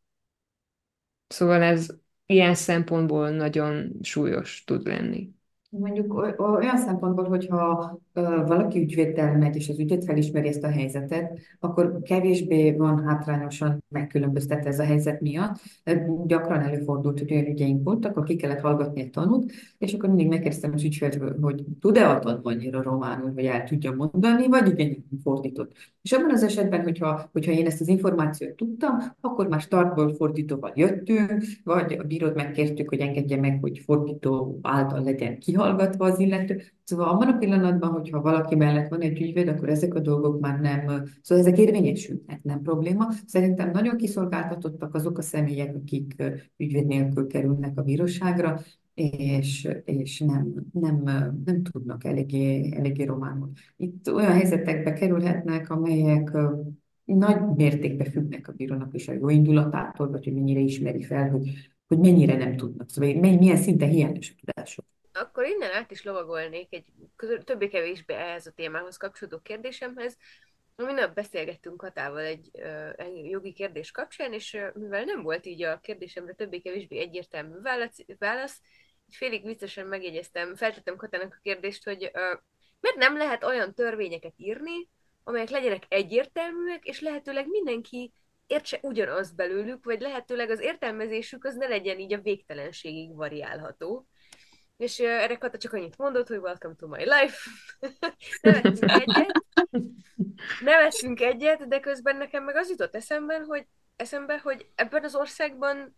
Szóval ez ilyen szempontból nagyon súlyos tud lenni. Mondjuk olyan szempontból, hogyha valaki ügyvéddel megy, és az ügyvéd felismeri ezt a helyzetet, akkor kevésbé van hátrányosan megkülönböztetve ez a helyzet miatt. Gyakran előfordult, hogy olyan ügyeink voltak, akkor ki kellett hallgatni egy tanút, és akkor mindig megkérdeztem az ügyfélt, hogy tud-e a tanú annyira románul, hogy el tudja mondani, vagy igen, fordított. És abban az esetben, hogyha, hogyha én ezt az információt tudtam, akkor már startból fordítóval jöttünk, vagy a bírót megkértük, hogy engedje meg, hogy fordító által legyen kihallgatva az illető. Szóval abban a pillanatban, hogyha valaki mellett van egy ügyvéd, akkor ezek a dolgok már nem, szóval ezek érvényesülnek, nem probléma. Szerintem nagyon kiszolgáltatottak azok a személyek, akik ügyvéd nélkül kerülnek a bíróságra, és, és nem, nem, nem tudnak eléggé, eléggé románul. Itt olyan helyzetekbe kerülhetnek, amelyek nagy mértékben függnek a bírónak is a jó indulatától, vagy hogy mennyire ismeri fel, hogy, hogy mennyire nem tudnak, szóval milyen szinten hiányos a tudások. Akkor innen át is lovagolnék egy többé-kevésbé ehhez a témához kapcsolódó kérdésemhez. Minap beszélgettünk Katával egy, egy jogi kérdés kapcsán, és mivel nem volt így a kérdésemre többé-kevésbé egyértelmű válasz, válasz félig viccesen megjegyeztem, feltettem Katának a kérdést, hogy miért nem lehet olyan törvényeket írni, amelyek legyenek egyértelműek, és lehetőleg mindenki értse ugyanaz belőlük, vagy lehetőleg az értelmezésük az ne legyen így a végtelenségig variálható. És erre Kata csak annyit mondott, hogy welcome to my life. Nevettünk egyet. Nevettünk egyet, de közben nekem meg az jutott eszemben, hogy eszembe, hogy ebben az országban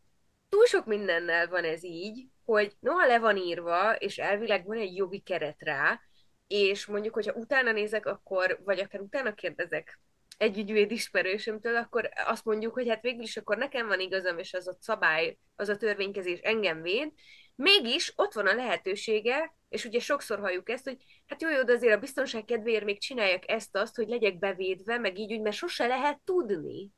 túl sok mindennel van ez így, hogy noha le van írva, és elvileg van egy jogi keret rá, és mondjuk, hogyha utána nézek, akkor, vagy akár utána kérdezek egy ügyvéd ismerősömtől, akkor azt mondjuk, hogy hát végül is akkor nekem van igazam, és az a szabály, az a törvénykezés engem véd, mégis ott van a lehetősége, és ugye sokszor halljuk ezt, hogy hát jó, jó, de azért a biztonság kedvéért még csináljak ezt-azt, hogy legyek bevédve, meg így úgy, mert sose lehet tudni.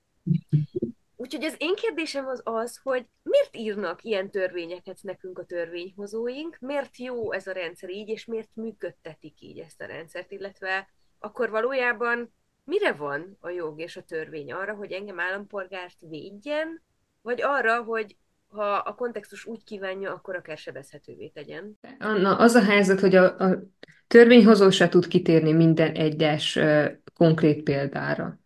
Úgyhogy az én kérdésem az az, hogy miért írnak ilyen törvényeket nekünk a törvényhozóink, miért jó ez a rendszer így, és miért működtetik így ezt a rendszert, illetve akkor valójában mire van a jog és a törvény? Arra, hogy engem állampolgárt védjen, vagy arra, hogy ha a kontextus úgy kívánja, akkor akár sebezhetővé tegyen? Na, az a helyzet, hogy a, a törvényhozó se tud kitérni minden egyes konkrét példára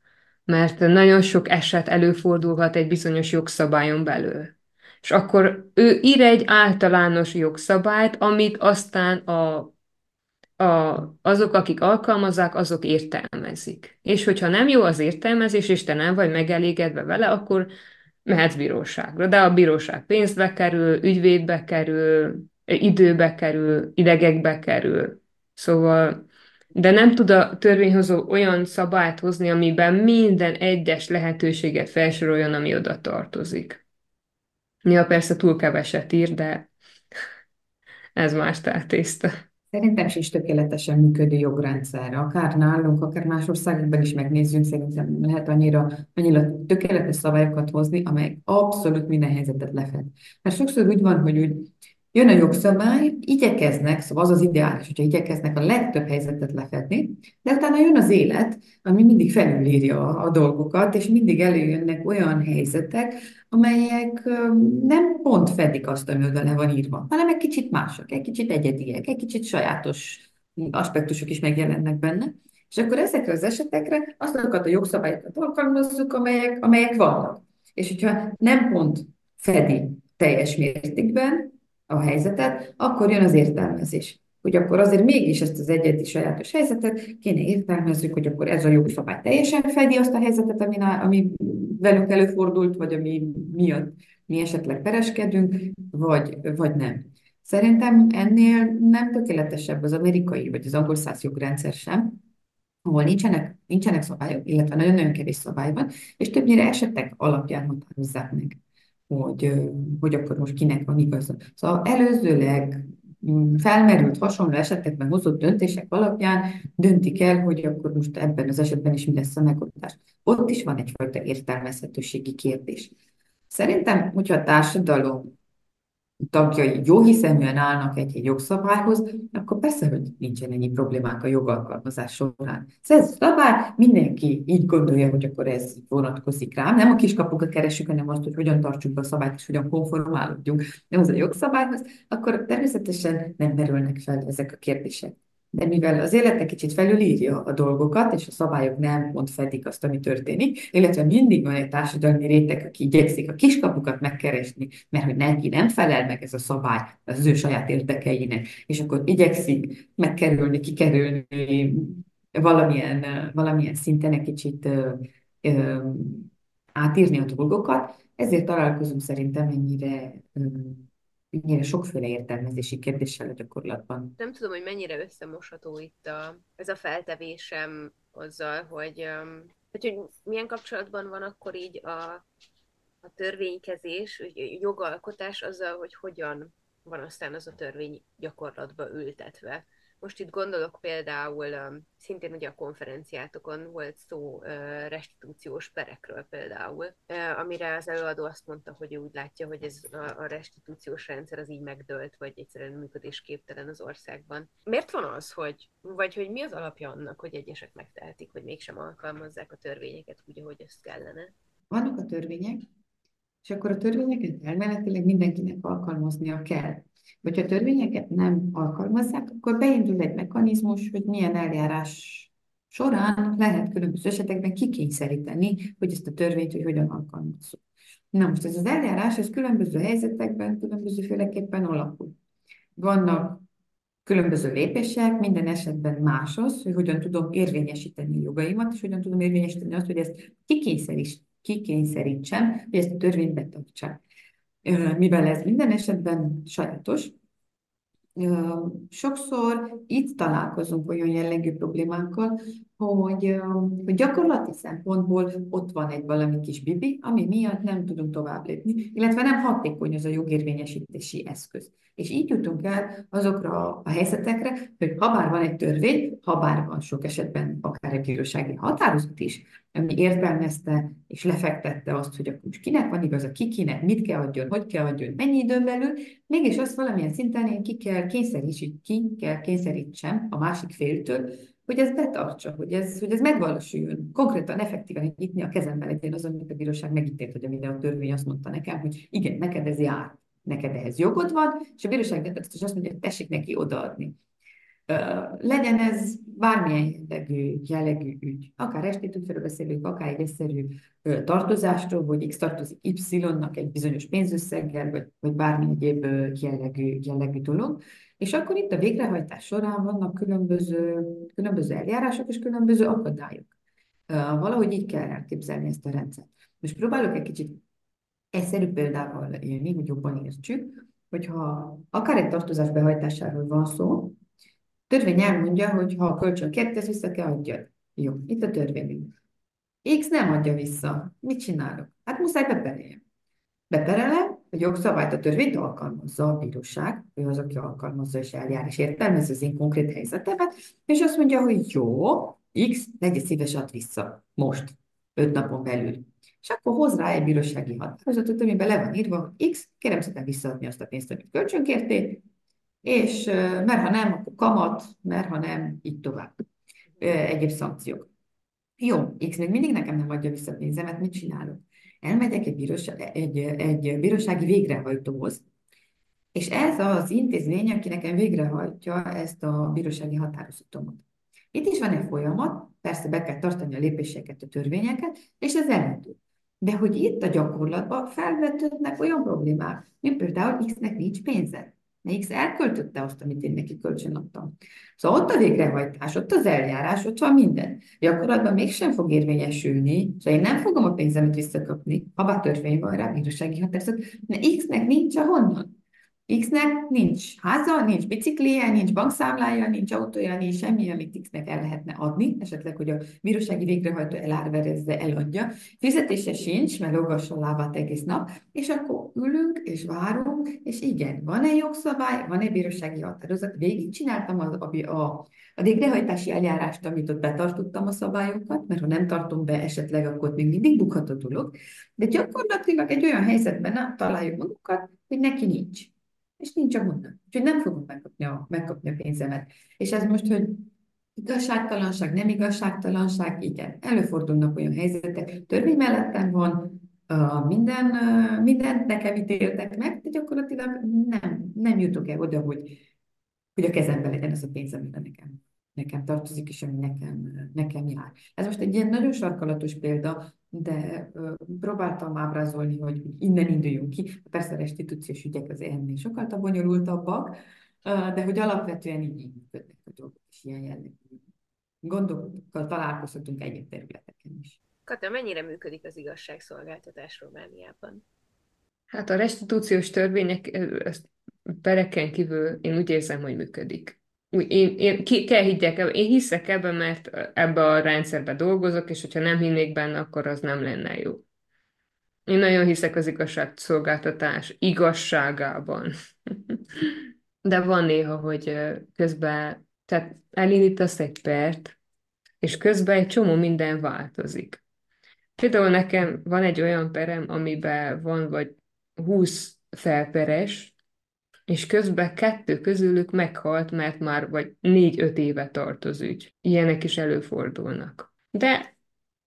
mert nagyon sok eset előfordulhat egy bizonyos jogszabályon belül. És akkor ő ír egy általános jogszabályt, amit aztán a, a, azok, akik alkalmazzák, azok értelmezik. És hogyha nem jó az értelmezés, és te nem vagy megelégedve vele, akkor mehetsz bíróságra. De a bíróság pénzbe kerül, ügyvédbe kerül, időbe kerül, idegekbe kerül. Szóval de nem tud a törvényhozó olyan szabályt hozni, amiben minden egyes lehetőséget felsoroljon, ami oda tartozik. Ja, persze túl keveset ír, de ez más tészta. Szerintem is tökéletesen működő jogrendszer. Akár nálunk, akár más országokban is megnézzünk, szerintem lehet annyira, annyira tökéletes szabályokat hozni, amelyek abszolút minden helyzetet lefed. Mert sokszor úgy van, hogy úgy Jön a jogszabály, igyekeznek, szóval az az ideális, hogyha igyekeznek a legtöbb helyzetet lefedni, de utána jön az élet, ami mindig felülírja a, a dolgokat, és mindig előjönnek olyan helyzetek, amelyek nem pont fedik azt, ami oda le van írva, hanem egy kicsit mások, egy kicsit egyediek, egy kicsit sajátos aspektusok is megjelennek benne. És akkor ezekre az esetekre azokat a jogszabályokat alkalmazzuk, amelyek, amelyek vannak. És hogyha nem pont fedi teljes mértékben, a helyzetet, akkor jön az értelmezés. Hogy akkor azért mégis ezt az egyedi sajátos helyzetet kéne értelmezzük, hogy akkor ez a jogszabály teljesen fedi azt a helyzetet, ami, ami velünk előfordult, vagy ami miatt mi esetleg pereskedünk, vagy, vagy nem. Szerintem ennél nem tökéletesebb az amerikai vagy az angol száz jogrendszer sem, ahol nincsenek, nincsenek szabályok, illetve nagyon-nagyon kevés szabály van, és többnyire esetek alapján határozzák meg hogy, hogy akkor most kinek van igaza. Szóval előzőleg mm, felmerült hasonló esetekben hozott döntések alapján döntik el, hogy akkor most ebben az esetben is mi lesz a megoldás. Ott is van egyfajta értelmezhetőségi kérdés. Szerintem, hogyha a társadalom tagjai jó hiszeműen állnak egy, egy jogszabályhoz, akkor persze, hogy nincsen ennyi problémák a jogalkalmazás során. Ez szabály, mindenki így gondolja, hogy akkor ez vonatkozik rám. Nem a kiskapukat keresünk, hanem azt, hogy hogyan tartsuk be a szabályt, és hogyan konformálódjunk nem az a jogszabályhoz, akkor természetesen nem merülnek fel ezek a kérdések. De mivel az élet egy kicsit felülírja a dolgokat, és a szabályok nem pont fedik azt, ami történik, illetve mindig van egy társadalmi réteg, aki igyekszik a kiskapukat megkeresni, mert hogy neki nem felel meg ez a szabály az ő saját érdekeinek, és akkor igyekszik megkerülni, kikerülni valamilyen, valamilyen szinten egy kicsit ö, ö, átírni a dolgokat, ezért találkozunk szerintem ennyire ennyire sokféle értelmezési kérdéssel a gyakorlatban. Nem tudom, hogy mennyire összemosható itt a, ez a feltevésem azzal, hogy, hogy, hogy milyen kapcsolatban van akkor így a, a törvénykezés, a jogalkotás azzal, hogy hogyan van aztán az a törvény gyakorlatba ültetve. Most itt gondolok például, szintén ugye a konferenciátokon volt szó restitúciós perekről például, amire az előadó azt mondta, hogy úgy látja, hogy ez a, a restitúciós rendszer az így megdőlt, vagy egyszerűen működésképtelen az országban. Miért van az, hogy, vagy hogy mi az alapja annak, hogy egyesek megtehetik, hogy mégsem alkalmazzák a törvényeket úgy, ahogy ezt kellene? Vannak a törvények, és akkor a törvényeket elméletileg mindenkinek alkalmaznia kell. Hogyha a törvényeket nem alkalmazzák, akkor beindul egy mechanizmus, hogy milyen eljárás során lehet különböző esetekben kikényszeríteni, hogy ezt a törvényt, hogy hogyan alkalmazzuk. Na most ez az eljárás, ez különböző helyzetekben, különbözőféleképpen alakul. Vannak különböző lépések, minden esetben más az, hogy hogyan tudom érvényesíteni jogaimat, és hogyan tudom érvényesíteni azt, hogy ezt kikényszerítsem, hogy ezt a törvényt betartsák mivel ez minden esetben sajátos, sokszor itt találkozunk olyan jellegű problémákkal, hogy, hogy gyakorlati szempontból ott van egy valami kis bibi, ami miatt nem tudunk tovább lépni, illetve nem hatékony az a jogérvényesítési eszköz. És így jutunk el azokra a helyzetekre, hogy ha bár van egy törvény, ha bár van sok esetben akár egy bírósági határozat is, ami értelmezte és lefektette azt, hogy akkor most kinek van igaza, ki kinek, mit kell adjon, hogy kell adjon, mennyi időn belül, mégis azt valamilyen szinten én ki kell kényszerítsem, ki a másik féltől, hogy ez betartsa, hogy ez, hogy ez megvalósuljon. Konkrétan, effektíven hogy nyitni a kezembe legyen az, amit a bíróság megítélt, hogy amire a törvény azt mondta nekem, hogy igen, neked ez jár, neked ehhez jogod van, és a bíróság azt mondja, hogy tessék neki odaadni. Legyen ez bármilyen jellegű, jellegű ügy, akár restitúcióról beszélünk, akár egy egyszerű tartozásról, hogy X tartozik Y-nak egy bizonyos pénzösszeggel, vagy, vagy bármi egyéb jellegű, jellegű dolog. És akkor itt a végrehajtás során vannak különböző, különböző eljárások és különböző akadályok. Valahogy így kell elképzelni ezt a rendszert. Most próbálok egy kicsit egyszerű példával élni, hogy jobban értsük, hogyha akár egy tartozás behajtásáról van szó, törvény elmondja, hogy ha a kölcsön kért, vissza kell adjad. Jó, itt a törvényünk. X nem adja vissza. Mit csinálok? Hát muszáj bepereljem. Beperelem, a jogszabályt, a törvényt alkalmazza a bíróság, ő az, aki alkalmazza és eljár, és értelmez az én konkrét helyzetemet, és azt mondja, hogy jó, X, legyen szíves, ad vissza. Most, öt napon belül. És akkor hoz rá egy bírósági határozatot, amiben le van írva, hogy X, kérem szépen visszaadni azt a pénzt, amit kölcsönkértél, és mert ha nem, akkor kamat, mert ha nem, így tovább. Egyéb szankciók. Jó, X még mindig nekem nem adja vissza a pénzemet, mit csinálok? Elmegyek egy, bíróság, egy, egy bírósági végrehajtóhoz, és ez az intézmény, aki nekem végrehajtja ezt a bírósági határozatomat. Itt is van egy folyamat, persze be kell tartani a lépéseket, a törvényeket, és ez elindul. De hogy itt a gyakorlatban felvetődnek olyan problémák, mint például X-nek nincs pénze. X elköltötte azt, amit én neki kölcsön adtam. Szóval ott a végrehajtás, ott az eljárás, ott van minden. Gyakorlatban mégsem fog érvényesülni, szóval én nem fogom a pénzemet visszakapni, ha bár törvény van rá, bírósági határozat, mert X-nek nincs ahonnan. X-nek nincs háza, nincs biciklije, nincs bankszámlája, nincs autója, nincs semmi, amit X-nek el lehetne adni, esetleg, hogy a bírósági végrehajtó elárverezze, eladja. Fizetése sincs, mert logassa a lábát egész nap, és akkor ülünk és várunk, és igen, van egy jogszabály, van egy bírósági határozat, végigcsináltam a, a, a, a végrehajtási eljárást, amit ott betartottam a szabályokat, mert ha nem tartom be esetleg, akkor még mindig bukhat a dolog, de gyakorlatilag egy olyan helyzetben találjuk magunkat, hogy neki nincs és nincs a honnan. Úgyhogy nem fogom megkapni a, megkapni a pénzemet. És ez most, hogy igazságtalanság, nem igazságtalanság, igen, előfordulnak olyan helyzetek, törvény mellettem van, minden, uh, mindent nekem ítéltek meg, de gyakorlatilag nem, nem jutok el oda, hogy, hogy a kezemben legyen ez a pénzem, nekem. Nekem tartozik, és ami nekem, nekem jár. Ez most egy ilyen nagyon sarkalatos példa, de próbáltam ábrázolni, hogy innen induljunk ki. Persze a restitúciós ügyek az ennél sokkal bonyolultabbak, de hogy alapvetően így, így működnek a dolgok, és ilyen jellegű gondokkal találkozhatunk egyéb területeken is. Kata, mennyire működik az igazságszolgáltatás Romániában? Hát a restitúciós törvények, ezt pereken kívül én úgy érzem, hogy működik. Én, én ki, kell higgyek ebben, én hiszek ebben, mert ebbe a rendszerbe dolgozok, és hogyha nem hinnék benne, akkor az nem lenne jó. Én nagyon hiszek az igazságszolgáltatás igazságában. De van néha, hogy közben, tehát elindítasz egy pert, és közben egy csomó minden változik. Például nekem van egy olyan perem, amiben van vagy 20 felperes, és közben kettő közülük meghalt, mert már vagy négy-öt éve tart az ügy. Ilyenek is előfordulnak. De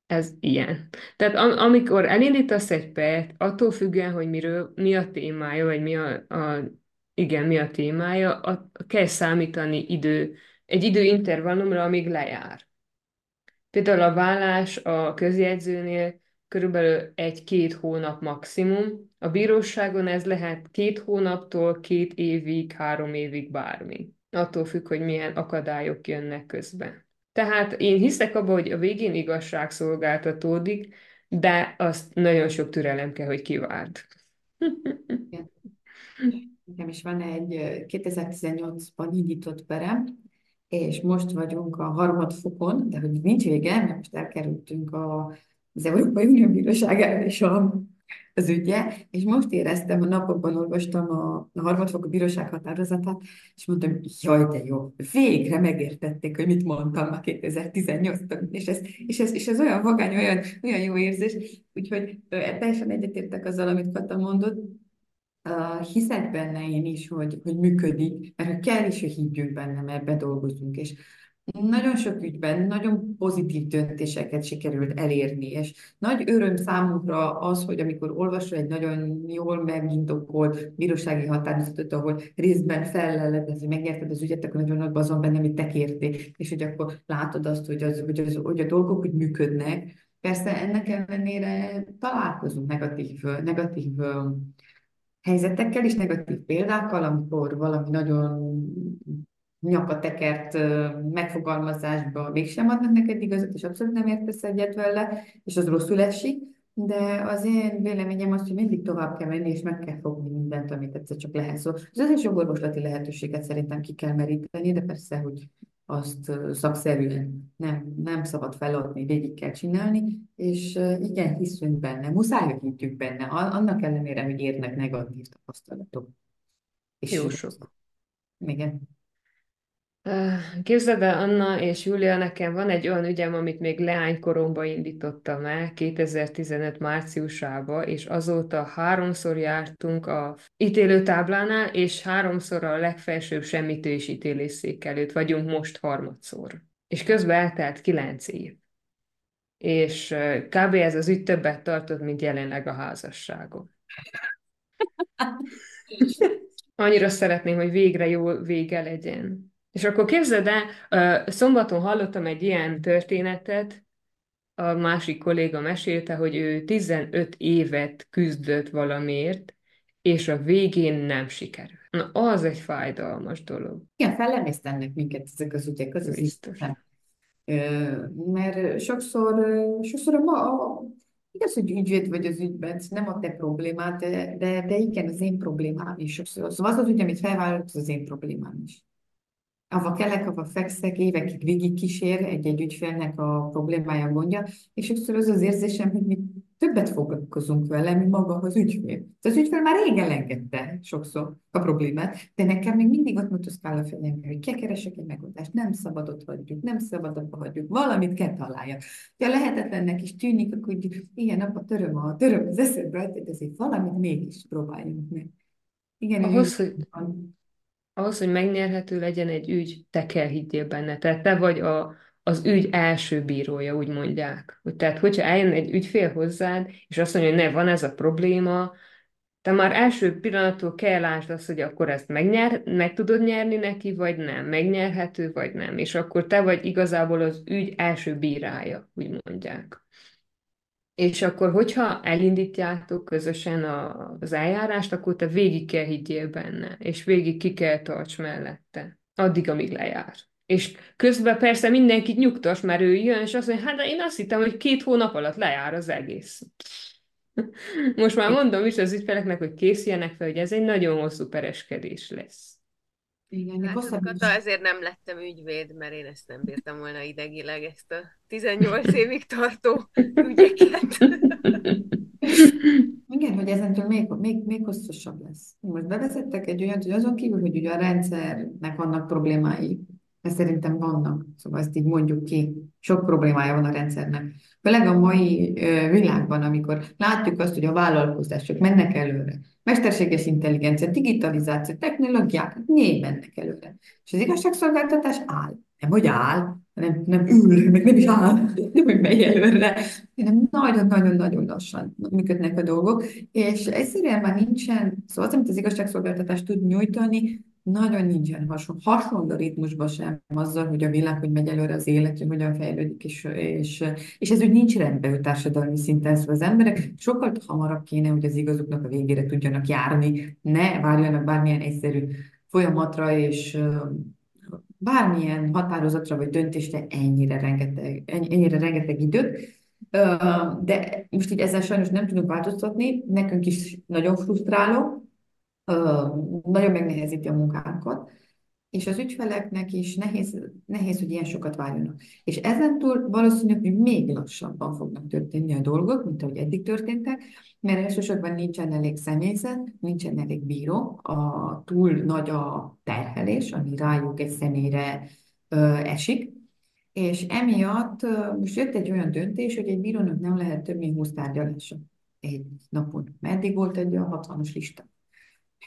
ez ilyen. Tehát am- amikor elindítasz egy pert, attól függően, hogy miről, mi a témája, vagy mi a, a igen, mi a témája, a, kell számítani idő, egy időintervallumra, amíg lejár. Például a vállás a közjegyzőnél körülbelül egy-két hónap maximum. A bíróságon ez lehet két hónaptól két évig, három évig bármi. Attól függ, hogy milyen akadályok jönnek közben. Tehát én hiszek abban, hogy a végén igazság szolgáltatódik, de azt nagyon sok türelem kell, hogy kivárd. Nekem is van egy 2018-ban indított perem, és most vagyunk a harmad fokon, de hogy nincs vége, mert most elkerültünk a az Európai Unió Bíróságára is a, az ügye, és most éreztem, a napokban olvastam a, a harmadfokú bíróság határozatát, és mondtam, jaj, de jó, végre megértették, hogy mit mondtam a 2018-ban, és ez, és, ez, és ez olyan vagány, olyan, olyan jó érzés, úgyhogy teljesen egyetértek azzal, amit Kata mondott, Uh, hiszek benne én is, hogy, hogy működik, mert hogy kell is, hogy higgyünk benne, mert bedolgozunk, és nagyon sok ügyben nagyon pozitív döntéseket sikerült elérni, és nagy öröm számunkra az, hogy amikor olvasol egy nagyon jól megindokolt bírósági határozatot, ahol részben feleled, hogy megnyerted az ügyet, akkor nagyon nagy azon benne, amit te kértél, és hogy akkor látod azt, hogy, az, hogy, az, hogy a dolgok úgy működnek. Persze ennek ellenére találkozunk negatív, negatív helyzetekkel és negatív példákkal, amikor valami nagyon nyakatekert megfogalmazásba mégsem adnak neked igazat, és abszolút nem értesz egyet vele, és az rosszul esik, de az én véleményem az, hogy mindig tovább kell menni, és meg kell fogni mindent, amit egyszer csak lehet. Szóval az összes jogorvoslati lehetőséget szerintem ki kell meríteni, de persze, hogy azt szakszerűen nem, nem szabad feladni, végig kell csinálni, és igen, hiszünk benne, muszáj, hogy higgyük benne, annak ellenére, hogy érnek negatív tapasztalatok. És Jó sok. Igen. Képzeld el, Anna és Júlia, nekem van egy olyan ügyem, amit még leánykoromban indítottam el, 2015 márciusába, és azóta háromszor jártunk a ítélőtáblánál, és háromszor a legfelsőbb semmitő és ítélésszék előtt vagyunk most harmadszor. És közben eltelt kilenc év. És kb. ez az ügy többet tartott, mint jelenleg a házasságom. Annyira szeretném, hogy végre jó vége legyen. És akkor képzeld el, szombaton hallottam egy ilyen történetet, a másik kolléga mesélte, hogy ő 15 évet küzdött valamiért, és a végén nem sikerült. Na, az egy fájdalmas dolog. Igen, fellemésztennek minket ezek az ügyek, az Biztos. Mert sokszor, sokszor a, ma, a, igaz, hogy ügyvéd vagy az ügyben, nem a te problémád, de, de, de igen, az én problémám is sokszor. Szóval az az ügy, amit felvállalok, az az én problémám is ava kelek, ava fekszek, évekig végig kísér egy-egy ügyfélnek a problémája, gondja, és sokszor az az érzésem, hogy mi többet foglalkozunk vele, mint maga az ügyfél. Az ügyfél már rég elengedte sokszor a problémát, de nekem még mindig ott motoszkál a fejembe, hogy keresek egy megoldást, nem szabad ott hagyjuk, nem szabad ott hagyjuk, valamit kell találjak. Ha lehetetlennek is tűnik, akkor ilyen nap a töröm, a töröm az eszedbe, de ezért valamit mégis próbáljunk meg. Igen, ahhoz, hogy, ahhoz, hogy megnyerhető legyen egy ügy, te kell higgyél benne. Tehát te vagy a, az ügy első bírója, úgy mondják. Tehát, hogyha eljön egy ügyfél hozzád, és azt mondja, hogy ne, van ez a probléma, te már első pillanattól kell lásd azt, hogy akkor ezt megnyer, meg tudod nyerni neki, vagy nem, megnyerhető, vagy nem. És akkor te vagy igazából az ügy első bírája, úgy mondják. És akkor, hogyha elindítjátok közösen az eljárást, akkor te végig kell higgyél benne, és végig ki kell tarts mellette, addig, amíg lejár. És közben persze mindenkit nyugtas, mert ő jön, és azt mondja, hát de én azt hittem, hogy két hónap alatt lejár az egész. Most már mondom is az ügyfeleknek, hogy készüljenek fel, hogy ez egy nagyon hosszú pereskedés lesz. Igen, hát Kata, ezért nem lettem ügyvéd, mert én ezt nem bírtam volna idegileg, ezt a 18 évig tartó ügyeket. Igen, hogy ezentől még, még, még hosszasabb lesz. Most bevezettek egy olyat, hogy azon kívül, hogy ugye a rendszernek vannak problémái, mert szerintem vannak, szóval ezt így mondjuk ki, sok problémája van a rendszernek. Főleg a mai világban, amikor látjuk azt, hogy a vállalkozások mennek előre, mesterséges intelligencia, digitalizáció, technológiák, négy mennek előre. És az igazságszolgáltatás áll. Nem, hogy áll, nem, nem ül, meg nem is áll, nem, hogy megy előre, hanem nagyon-nagyon-nagyon lassan működnek a dolgok, és egyszerűen már nincsen, szóval az, amit az igazságszolgáltatás tud nyújtani, nagyon nincsen hasonló, hasonló ritmusban sem azzal, hogy a világ, hogy megy előre az élet, hogy hogyan fejlődik, és, és, és ez úgy nincs rendben ő társadalmi szinten, szóval az emberek. Sokkal hamarabb kéne, hogy az igazuknak a végére tudjanak járni, ne várjanak bármilyen egyszerű folyamatra, és bármilyen határozatra vagy döntésre ennyire rengeteg, ennyire rengeteg időt, de most így ezzel sajnos nem tudunk változtatni, nekünk is nagyon frusztráló, nagyon megnehezíti a munkánkat, és az ügyfeleknek is nehéz, nehéz, hogy ilyen sokat várjanak. És ezentúl valószínűleg, hogy még lassabban fognak történni a dolgok, mint ahogy eddig történtek, mert elsősorban nincsen elég személyzet, nincsen elég bíró, a túl nagy a terhelés, ami rájuk egy személyre ö, esik, és emiatt ö, most jött egy olyan döntés, hogy egy bírónak nem lehet több mint 20 tárgyalása egy napon. Meddig volt egy a 60-as lista?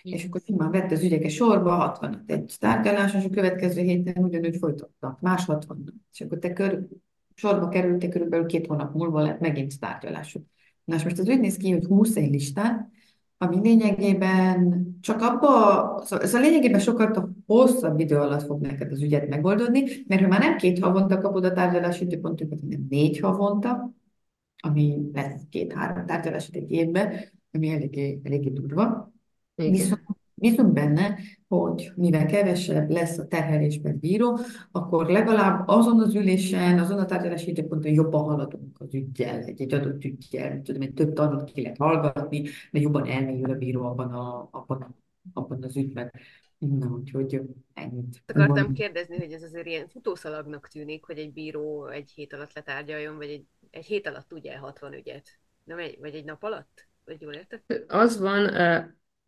És akkor simán vett az ügyeket sorba, 60 egy tárgyalás, és a következő héten ugyanúgy folytattak, más 60 És akkor te kör, sorba kerültek, körülbelül két hónap múlva lett megint tárgyalásuk. Na és most az úgy néz ki, hogy 20 egy listán, ami lényegében csak abba, szóval, szóval lényegében sokkal hosszabb idő alatt fog neked az ügyet megoldani, mert ha már nem két havonta kapod a tárgyalási időpontokat, hanem négy havonta, ami lesz két-három tárgyalás egy évben, ami eléggé, eléggé durva, Viszont bízunk benne, hogy mivel kevesebb lesz a terhelés per bíró, akkor legalább azon az ülésen, azon a tárgyalási időponton jobban haladunk az ügyjel, egy, egy adott ügyjel, tudom, egy több tanult ki lehet hallgatni, de jobban elmélyül a bíró abban, a, abban, abban az ügyben. Na, úgyhogy ennyit. Akartam van. kérdezni, hogy ez azért ilyen futószalagnak tűnik, hogy egy bíró egy hét alatt letárgyaljon, vagy egy, egy hét alatt tudja 60 ügyet, nem egy, vagy egy nap alatt? Vagy jól érted? Az van,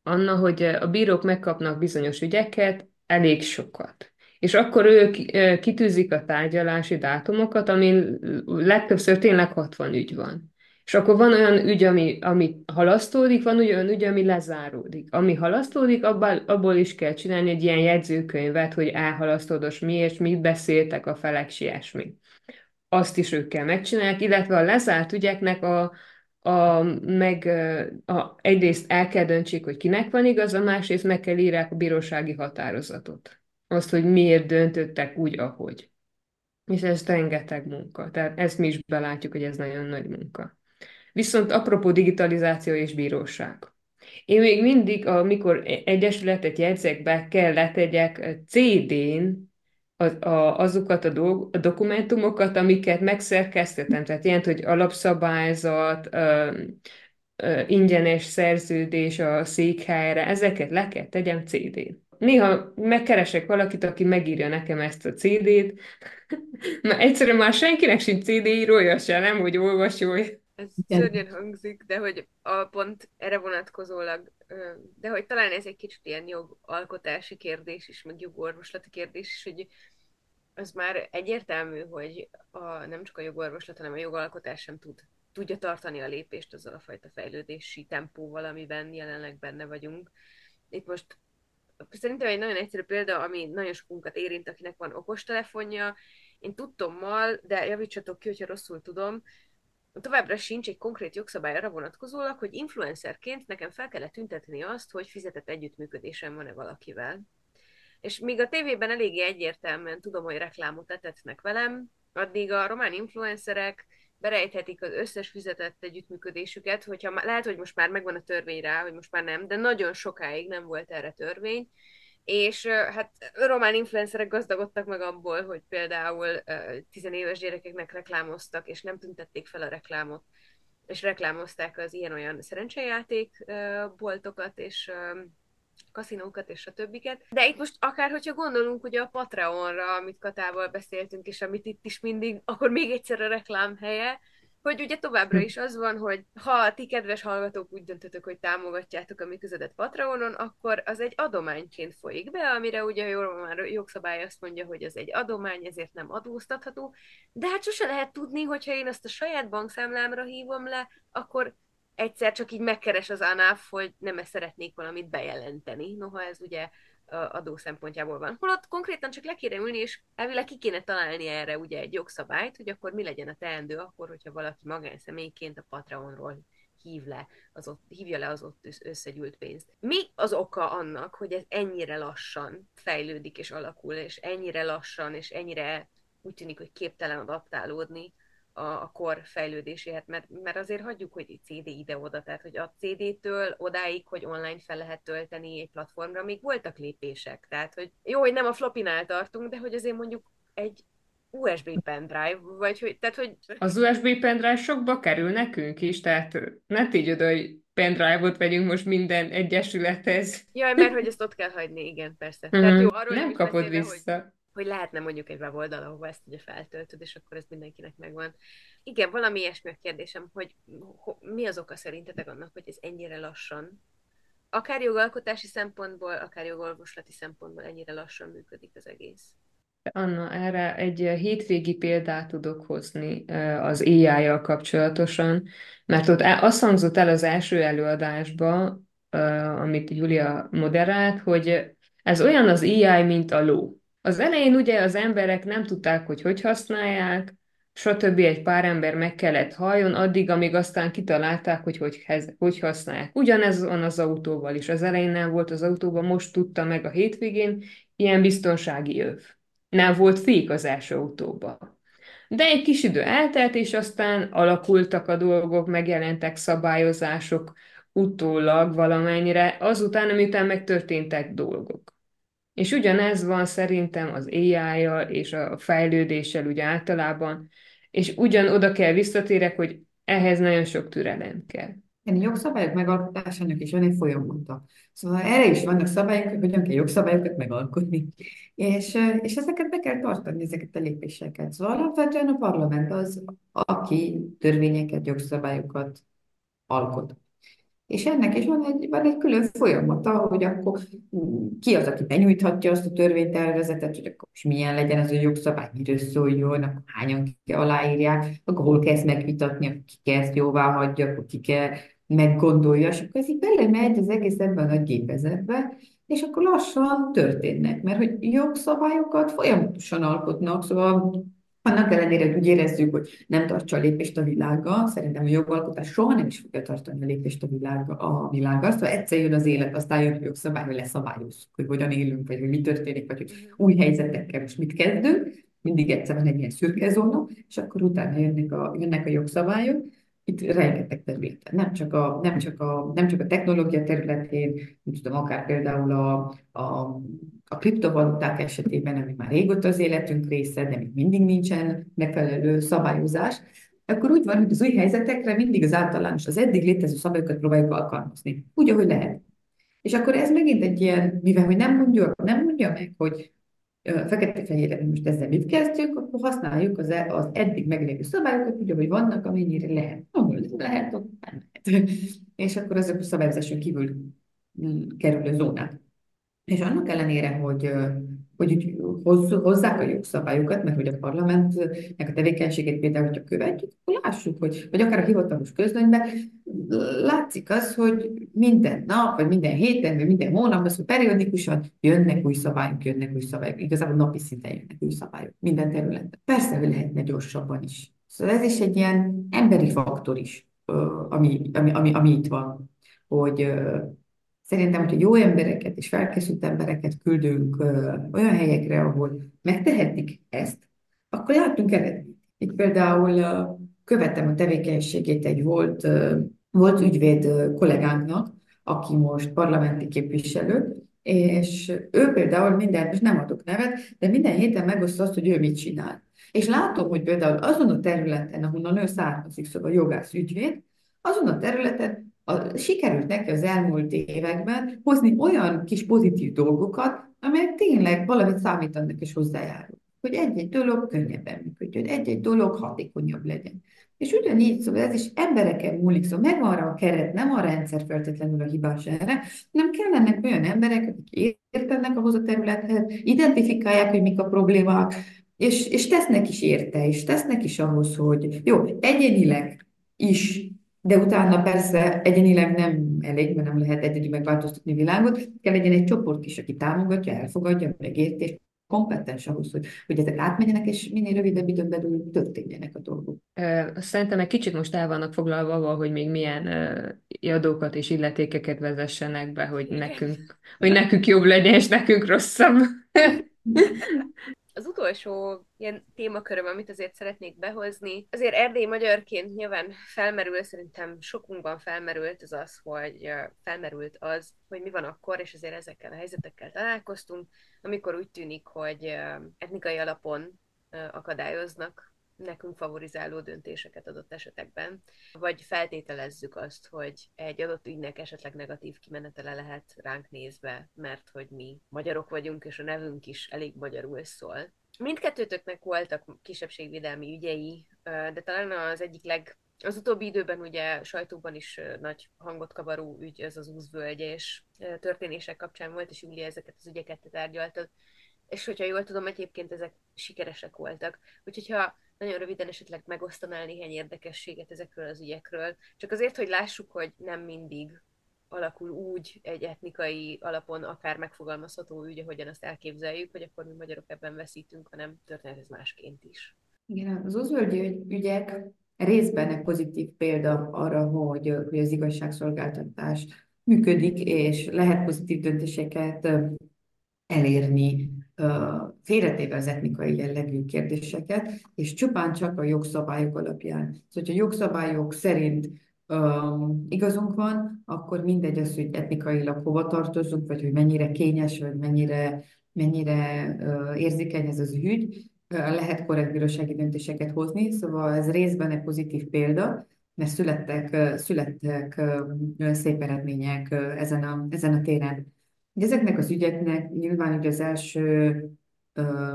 Anna, hogy a bírók megkapnak bizonyos ügyeket, elég sokat. És akkor ők kitűzik a tárgyalási dátumokat, ami legtöbbször tényleg 60 ügy van. És akkor van olyan ügy, ami, ami halasztódik, van olyan ügy, ami lezáródik. Ami halasztódik, abból, abból is kell csinálni egy ilyen jegyzőkönyvet, hogy elhalasztódos miért, mit beszéltek a felek, ilyesmi. Azt is ők kell megcsinálják, illetve a lezárt ügyeknek a, a, meg a, egyrészt el kell döntsék, hogy kinek van igaza, másrészt meg kell írják a bírósági határozatot. Azt, hogy miért döntöttek úgy, ahogy. És ez rengeteg munka. Tehát ezt mi is belátjuk, hogy ez nagyon nagy munka. Viszont apropó digitalizáció és bíróság. Én még mindig, amikor egyesületet jegyzek be, kell letegyek CD-n azokat a, dolg, a dokumentumokat, amiket megszerkesztettem, tehát ilyen, hogy alapszabályzat, ö, ö, ingyenes szerződés a székhelyre, ezeket le kell tegyem CD-n. Néha megkeresek valakit, aki megírja nekem ezt a CD-t, mert egyszerűen már senkinek sincs CD írója se, nem, hogy olvasója. Ez szörnyen hangzik, de hogy a pont erre vonatkozólag, de hogy talán ez egy kicsit ilyen jogalkotási kérdés is, meg jogorvoslati kérdés is, hogy az már egyértelmű, hogy a, nem csak a jogorvoslat, hanem a jogalkotás sem tud, tudja tartani a lépést azzal a fajta fejlődési tempóval, amiben jelenleg benne vagyunk. Itt most szerintem egy nagyon egyszerű példa, ami nagyon sokunkat érint, akinek van okostelefonja. Én tudtommal, de javítsatok ki, hogyha rosszul tudom, továbbra sincs egy konkrét jogszabály arra vonatkozólag, hogy influencerként nekem fel kellett tüntetni azt, hogy fizetett együttműködésem van-e valakivel. És míg a tévében eléggé egyértelműen tudom, hogy reklámot etetnek velem, addig a román influencerek berejthetik az összes fizetett együttműködésüket, hogyha lehet, hogy most már megvan a törvény rá, hogy most már nem, de nagyon sokáig nem volt erre törvény, és hát román influencerek gazdagodtak meg abból, hogy például tizenéves gyerekeknek reklámoztak, és nem tüntették fel a reklámot, és reklámozták az ilyen-olyan szerencsejáték boltokat, és kaszinókat és a többiket. De itt most akár, hogyha gondolunk ugye a Patreonra, amit Katával beszéltünk, és amit itt is mindig, akkor még egyszer a reklám helye, hogy ugye továbbra is az van, hogy ha ti kedves hallgatók úgy döntötök, hogy támogatjátok a mi közedet Patreonon, akkor az egy adományként folyik be, amire ugye jól már jogszabály azt mondja, hogy az egy adomány, ezért nem adóztatható, de hát sose lehet tudni, hogyha én azt a saját bankszámlámra hívom le, akkor egyszer csak így megkeres az ANAF, hogy nem -e szeretnék valamit bejelenteni. Noha ez ugye adó szempontjából van. Holott konkrétan csak le kéne ülni, és elvileg ki kéne találni erre ugye egy jogszabályt, hogy akkor mi legyen a teendő akkor, hogyha valaki magánszemélyként a Patreonról hív le, az ott, hívja le az ott összegyűlt pénzt. Mi az oka annak, hogy ez ennyire lassan fejlődik és alakul, és ennyire lassan, és ennyire úgy tűnik, hogy képtelen adaptálódni a, a kor fejlődéséhez, mert, mert azért hagyjuk, hogy CD ide-oda, tehát hogy a CD-től odáig, hogy online fel lehet tölteni egy platformra, még voltak lépések, tehát hogy jó, hogy nem a flopinál tartunk, de hogy azért mondjuk egy USB pendrive, vagy hogy, tehát hogy... Az USB pendrive sokba kerül nekünk is, tehát ne tégy oda, hogy pendrive-ot vegyünk most minden egyesülethez. Jaj, mert hogy ezt ott kell hagyni, igen, persze. Mm-hmm. Tehát jó, arról nem kapod vissza. Hogy hogy lehetne mondjuk egy weboldal, ahova ezt ugye feltöltöd, és akkor ez mindenkinek megvan. Igen, valami ilyesmi a kérdésem, hogy mi az oka szerintetek annak, hogy ez ennyire lassan, akár jogalkotási szempontból, akár jogolvoslati szempontból ennyire lassan működik az egész? Anna, erre egy hétvégi példát tudok hozni az AI-jal kapcsolatosan, mert ott azt hangzott el az első előadásban, amit Julia moderált, hogy ez olyan az AI, mint a ló. Az elején ugye az emberek nem tudták, hogy hogy használják, stb. egy pár ember meg kellett halljon, addig, amíg aztán kitalálták, hogy hogy, hogy használják. Ugyanez van az autóval is. Az elején nem volt az autóban, most tudta meg a hétvégén, ilyen biztonsági öv. Nem volt fék az első autóban. De egy kis idő eltelt, és aztán alakultak a dolgok, megjelentek szabályozások utólag valamennyire, azután, amitán megtörténtek dolgok. És ugyanez van szerintem az AI-jal és a fejlődéssel úgy általában, és ugyan oda kell visszatérek, hogy ehhez nagyon sok türelem kell. Igen, jogszabályok megalkotásának is van egy folyamata. Szóval erre is vannak szabályok, hogy hogyan kell jogszabályokat megalkotni. És, és ezeket be kell tartani, ezeket a lépéseket. Szóval alapvetően a parlament az, aki törvényeket, jogszabályokat alkot. És ennek is van egy, van egy külön folyamata, hogy akkor ki az, aki benyújthatja azt a törvénytervezetet, hogy akkor is milyen legyen az a jogszabály, miről szóljon, akkor hányan aláírják, akkor hol kezd megvitatni, akkor ki kezd jóvá hagyja, akkor ki kell meggondolja, és akkor ez így belemegy az egész ebben a gépezetbe, és akkor lassan történnek, mert hogy jogszabályokat folyamatosan alkotnak, szóval annak ellenére, hogy úgy érezzük, hogy nem tartsa a lépést a világgal, szerintem a jogalkotás soha nem is fogja tartani a lépést a, világgal, a világgal. Szóval egyszer jön az élet, aztán jön a jogszabály, hogy leszabályozzuk, hogy hogyan élünk, vagy hogy mi történik, vagy hogy új helyzetekkel most mit kezdünk. Mindig egyszer van egy ilyen szürke zóna, és akkor utána jönnek a, jönnek a jogszabályok itt rengeteg területen, nem csak a, nem csak a, nem csak a technológia területén, nem tudom, akár például a, a, a kriptovaluták esetében, ami már régóta az életünk része, de még mindig nincsen megfelelő szabályozás, akkor úgy van, hogy az új helyzetekre mindig az általános, az eddig létező szabályokat próbáljuk alkalmazni, úgy, ahogy lehet. És akkor ez megint egy ilyen, mivel hogy nem mondja, nem mondja meg, hogy fekete-fehérre most ezzel mit kezdjük, akkor használjuk az, e, az eddig meglévő szabályokat, úgy, hogy vannak, amennyire lehet. Ahol lehet, ott nem lehet. És akkor azok a szabályozáson kívül mm, kerülő zónák. És annak ellenére, hogy hogy úgy hozzák a jogszabályokat, mert hogy a parlamentnek a tevékenységét például, hogyha követjük, akkor lássuk, hogy, vagy akár a hivatalos közlönyben látszik az, hogy minden nap, vagy minden héten, vagy minden hónapban, szóval periódikusan jönnek új szabályok, jönnek új szabályok. Igazából napi szinten jönnek új szabályok minden területen. Persze, hogy lehetne gyorsabban is. Szóval ez is egy ilyen emberi faktor is, ami, ami, ami, ami itt van, hogy Szerintem, hogyha jó embereket és felkészült embereket küldünk olyan helyekre, ahol megtehetik ezt, akkor látunk eredményt. Itt például követtem a tevékenységét egy volt, volt ügyvéd kollégánknak, aki most parlamenti képviselő, és ő például minden, és nem adok nevet, de minden héten megosztja azt, hogy ő mit csinál. És látom, hogy például azon a területen, ahonnan ő származik, szóval jogász ügyvéd, azon a területen a, sikerült neki az elmúlt években hozni olyan kis pozitív dolgokat, amelyek tényleg valamit számítanak és hozzájárul. Hogy egy-egy dolog könnyebben működjön, egy-egy dolog hatékonyabb legyen. És ugyanígy, szóval ez is embereken múlik, szóval megvan arra a keret, nem a rendszer feltétlenül a hibás erre, nem kellenek olyan emberek, akik értenek ahhoz a területhez, identifikálják, hogy mik a problémák, és, és tesznek is érte, és tesznek is ahhoz, hogy jó, egyénileg is de utána persze egyenileg nem elég, mert nem lehet egyedül megváltoztatni a világot, kell legyen egy csoport is, aki támogatja, elfogadja, megérti, és kompetens ahhoz, hogy, hogy ezek átmenjenek, és minél rövidebb időn belül történjenek a dolgok. Szerintem egy kicsit most el vannak foglalva, hogy még milyen adókat és illetékeket vezessenek be, hogy nekünk, hogy nekünk jobb legyen, és nekünk rosszabb. Az utolsó ilyen témaköröm, amit azért szeretnék behozni, azért erdély magyarként nyilván felmerül, szerintem sokunkban felmerült az az, hogy felmerült az, hogy mi van akkor, és azért ezekkel a helyzetekkel találkoztunk, amikor úgy tűnik, hogy etnikai alapon akadályoznak nekünk favorizáló döntéseket adott esetekben, vagy feltételezzük azt, hogy egy adott ügynek esetleg negatív kimenetele lehet ránk nézve, mert hogy mi magyarok vagyunk, és a nevünk is elég magyarul szól. Mindkettőtöknek voltak kisebbségvédelmi ügyei, de talán az egyik leg az utóbbi időben ugye sajtóban is nagy hangot kavaró ügy, ez az úszvölgyes történések kapcsán volt, és Júlia ezeket az ügyeket tárgyaltad. És hogyha jól tudom, egyébként ezek sikeresek voltak. Úgyhogy ha nagyon röviden esetleg megosztanál néhány érdekességet ezekről az ügyekről, csak azért, hogy lássuk, hogy nem mindig alakul úgy egy etnikai alapon akár megfogalmazható ügy, ahogyan azt elképzeljük, hogy akkor mi magyarok ebben veszítünk, hanem történet ez másként is. Igen, az uzvölgyi ügyek részben egy pozitív példa arra, hogy, hogy az igazságszolgáltatás működik, és lehet pozitív döntéseket elérni félretéve az etnikai jellegű kérdéseket, és csupán csak a jogszabályok alapján. Szóval, hogyha jogszabályok szerint um, igazunk van, akkor mindegy az, hogy etnikailag hova tartozunk, vagy hogy mennyire kényes, vagy mennyire, mennyire uh, érzékeny ez az ügy, uh, lehet korrekt bírósági döntéseket hozni, szóval ez részben egy pozitív példa, mert születtek, születtek olyan szép eredmények ezen a, ezen a téren. Ezeknek az ügyeknek nyilván ugye az első ö,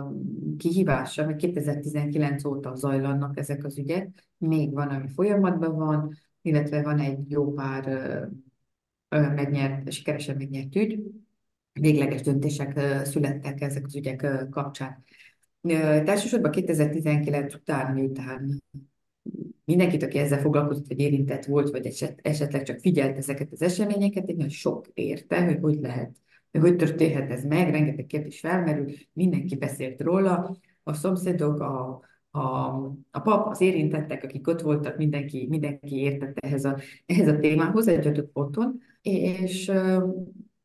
kihívása, mert 2019 óta zajlanak ezek az ügyek, még van, ami folyamatban van, illetve van egy jó pár ö, megnyert, sikeresen megnyert ügy, végleges döntések ö, születtek ezek az ügyek ö, kapcsán. Elsősorban 2019 után, miután mindenkit, aki ezzel foglalkozott, vagy érintett volt, vagy eset, esetleg csak figyelt ezeket az eseményeket, egy nagyon sok érte, hogy hogy lehet de hogy történhet ez meg, rengeteg kérdés felmerül, mindenki beszélt róla, a szomszédok, a, a, a pap, az érintettek, akik ott voltak, mindenki, mindenki értette ehhez a, ehhez a témához egy adott ponton, és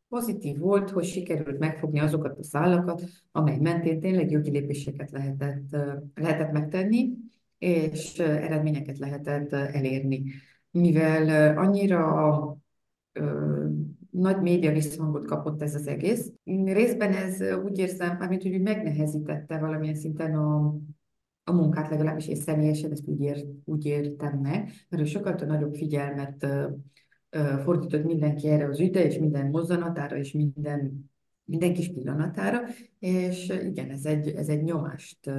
pozitív volt, hogy sikerült megfogni azokat a szálakat, amely mentén tényleg jogi lépéseket lehetett, lehetett megtenni, és eredményeket lehetett elérni. Mivel annyira nagy média visszhangot kapott ez az egész. Részben ez úgy érzem, mármint, hogy úgy megnehezítette valamilyen szinten a, a munkát, legalábbis én személyesen ezt úgy, ér, úgy értem meg, mert sokkal nagyobb figyelmet fordított mindenki erre az ügyre, és minden mozzanatára, és minden minden kis pillanatára, és igen, ez egy, ez egy nyomást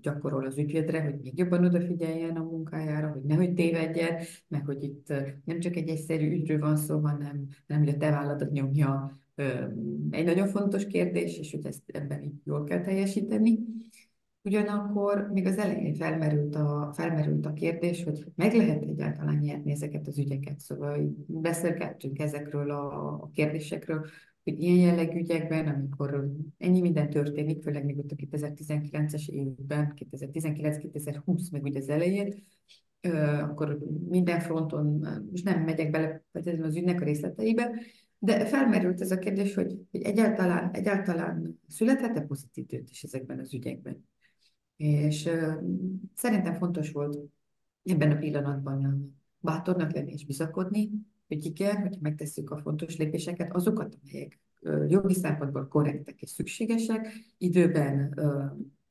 gyakorol az ügyvédre, hogy még jobban odafigyeljen a munkájára, hogy nehogy tévedjen, meg hogy itt nem csak egy egyszerű ügyről van szó, hanem, hanem hogy a te válladat nyomja egy nagyon fontos kérdés, és hogy ezt ebben így jól kell teljesíteni. Ugyanakkor még az elején felmerült a, felmerült a kérdés, hogy meg lehet egyáltalán nyerni ezeket az ügyeket. Szóval beszélgettünk ezekről a kérdésekről, hogy ilyen jellegű ügyekben, amikor ennyi minden történik, főleg még ott a 2019-es évben, 2019-2020, meg ugye az elején, akkor minden fronton, most nem megyek bele az ügynek a részleteibe, de felmerült ez a kérdés, hogy, hogy egyáltalán, egyáltalán születhet-e pozitív döntés ezekben az ügyekben. És uh, szerintem fontos volt ebben a pillanatban bátornak lenni és bizakodni, hogy igen, hogyha megtesszük a fontos lépéseket, azokat, amelyek jogi szempontból korrektek és szükségesek, időben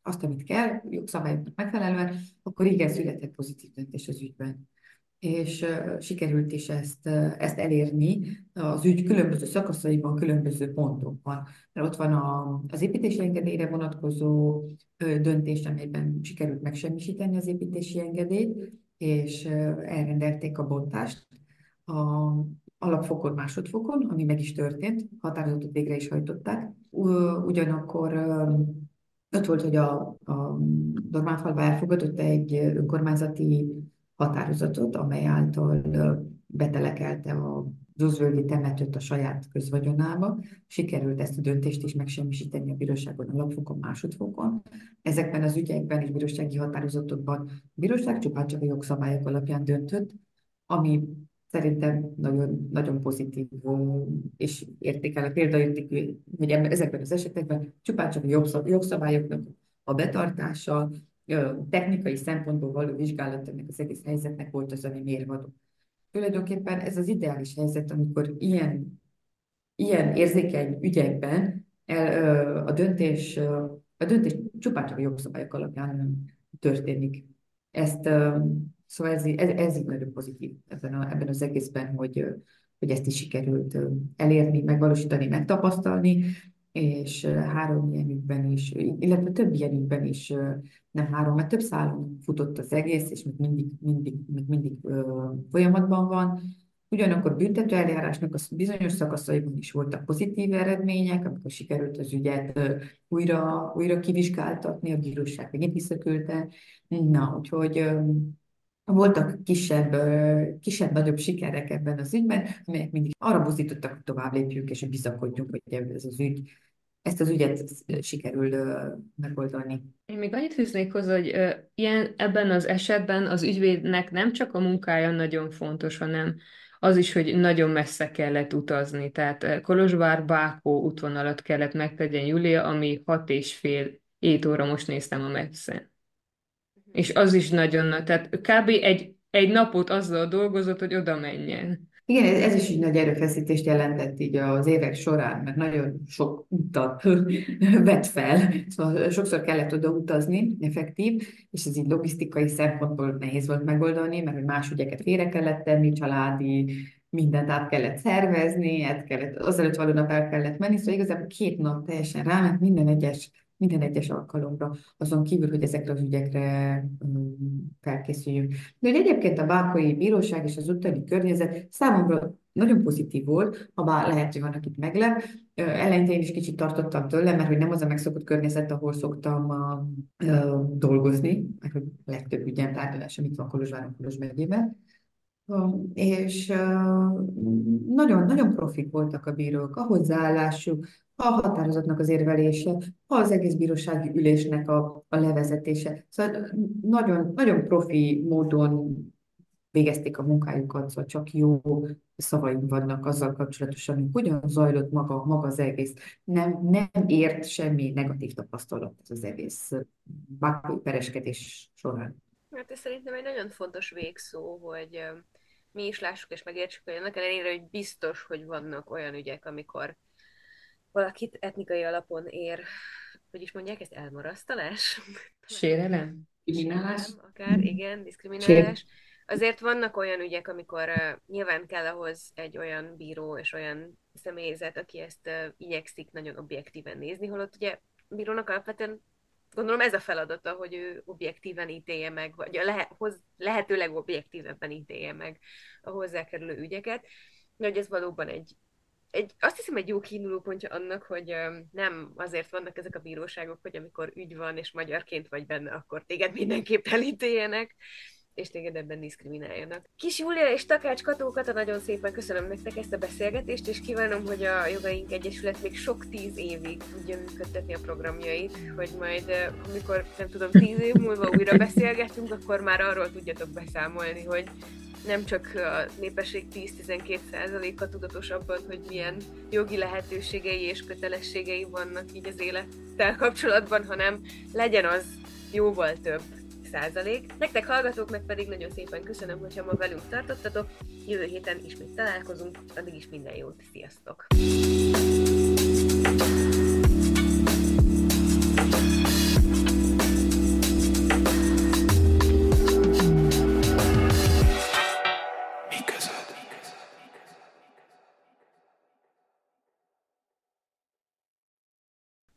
azt, amit kell, jogszabályoknak megfelelően, akkor igen, született pozitív döntés az ügyben és sikerült is ezt, ezt elérni az ügy különböző szakaszaiban, különböző pontokban. Mert ott van a, az építési engedélyre vonatkozó döntés, amelyben sikerült megsemmisíteni az építési engedélyt, és elrendelték a bontást a alapfokon, másodfokon, ami meg is történt, határozatot végre is hajtották. Ugyanakkor ott volt, hogy a, a Dormánfalva elfogadott egy önkormányzati határozatot, amely által betelekelte a Zuzvöldi temetőt a saját közvagyonába. Sikerült ezt a döntést is megsemmisíteni a bíróságon, a lapfokon, másodfokon. Ezekben az ügyekben és bírósági határozatokban a bíróság csupán csak a jogszabályok alapján döntött, ami szerintem nagyon, nagyon pozitív és értékel. Példaértékű, hogy ezekben az esetekben csupán csak a jogszabályoknak a betartása, technikai szempontból való vizsgálat ennek az egész helyzetnek volt az, ami mérvadó. Tulajdonképpen ez az ideális helyzet, amikor ilyen, ilyen érzékeny ügyekben el, a döntés, a döntés csupán csak a jogszabályok alapján történik. Ezt, szóval ez, ez, ez nagyon pozitív ebben, a, ebben az egészben, hogy, hogy ezt is sikerült elérni, megvalósítani, megtapasztalni, és három ilyen ügyben is, illetve több ilyen ügyben is, nem három, mert több szálon futott az egész, és még mindig, mindig, még mindig folyamatban van. Ugyanakkor büntető eljárásnak a bizonyos szakaszaiban is voltak pozitív eredmények, amikor sikerült az ügyet újra, újra kivizsgáltatni, a bíróság megint visszaküldte. Na, úgyhogy voltak kisebb, kisebb-nagyobb sikerek ebben az ügyben, amelyek mindig arra buzdítottak, hogy tovább lépjünk, és bizakodjunk, hogy ez az ügy, ezt az ügyet sikerül megoldani. Én még annyit fűznék hozzá, hogy ilyen, ebben az esetben az ügyvédnek nem csak a munkája nagyon fontos, hanem az is, hogy nagyon messze kellett utazni. Tehát Kolozsvár-Bákó útvonalat kellett megtegyen Júlia, ami hat és fél, ét óra most néztem a messzen és az is nagyon nagy. Tehát kb. egy, egy napot azzal dolgozott, hogy oda menjen. Igen, ez, ez is egy nagy erőfeszítést jelentett így az évek során, mert nagyon sok utat vett fel, szóval sokszor kellett oda utazni, effektív, és ez így logisztikai szempontból nehéz volt megoldani, mert más ügyeket félre kellett tenni, családi, mindent át kellett szervezni, át kellett, azelőtt való nap el kellett menni, szóval igazából két nap teljesen ráment minden egyes minden egyes alkalomra, azon kívül, hogy ezekre az ügyekre felkészüljünk. De hogy egyébként a Bákai Bíróság és az utáni környezet számomra nagyon pozitív volt, ha bár lehet, hogy van, akit meglep. Eleinte én is kicsit tartottam tőle, mert hogy nem az a megszokott környezet, ahol szoktam uh, uh, dolgozni, mert hogy a legtöbb ügyem tárgyalás, amit van Kolozsváron, Kolozs megyében. És nagyon, nagyon profik voltak a bírók, a hozzáállásuk, a határozatnak az érvelése, az egész bírósági ülésnek a, a levezetése. Szóval nagyon, nagyon profi módon végezték a munkájukat, szóval csak jó szavaim vannak azzal kapcsolatosan, hogy hogyan zajlott maga, maga az egész. Nem, nem ért semmi negatív tapasztalat az egész bákói pereskedés során. Hát ez szerintem egy nagyon fontos végszó, hogy mi is lássuk és megértsük, hogy annak ellenére, hogy biztos, hogy vannak olyan ügyek, amikor valakit etnikai alapon ér, hogy is mondják ezt, elmarasztalás? Sérelem? Diszkriminálás? Akár, igen, diszkriminálás. Azért vannak olyan ügyek, amikor uh, nyilván kell ahhoz egy olyan bíró és olyan személyzet, aki ezt uh, igyekszik nagyon objektíven nézni, holott ugye a bírónak alapvetően gondolom ez a feladata, hogy ő objektíven ítélje meg, vagy a lehe, hoz, lehetőleg objektívebben ítélje meg a hozzákerülő ügyeket, de hogy ez valóban egy egy, azt hiszem egy jó kiindulópontja annak, hogy nem azért vannak ezek a bíróságok, hogy amikor ügy van, és magyarként vagy benne, akkor téged mindenképp elítéljenek, és téged ebben diszkrimináljanak. Kis Júlia és Takács Katókata, nagyon szépen köszönöm nektek ezt a beszélgetést, és kívánom, hogy a Jogaink Egyesület még sok tíz évig tudja működtetni a programjait, hogy majd, amikor nem tudom, tíz év múlva újra beszélgetünk, akkor már arról tudjatok beszámolni, hogy nem csak a népesség 10-12%-a tudatos abban, hogy milyen jogi lehetőségei és kötelességei vannak így az élettel kapcsolatban, hanem legyen az jóval több százalék. Nektek hallgatóknak pedig nagyon szépen köszönöm, hogyha ma velünk tartottatok. Jövő héten ismét találkozunk, addig is minden jót, sziasztok!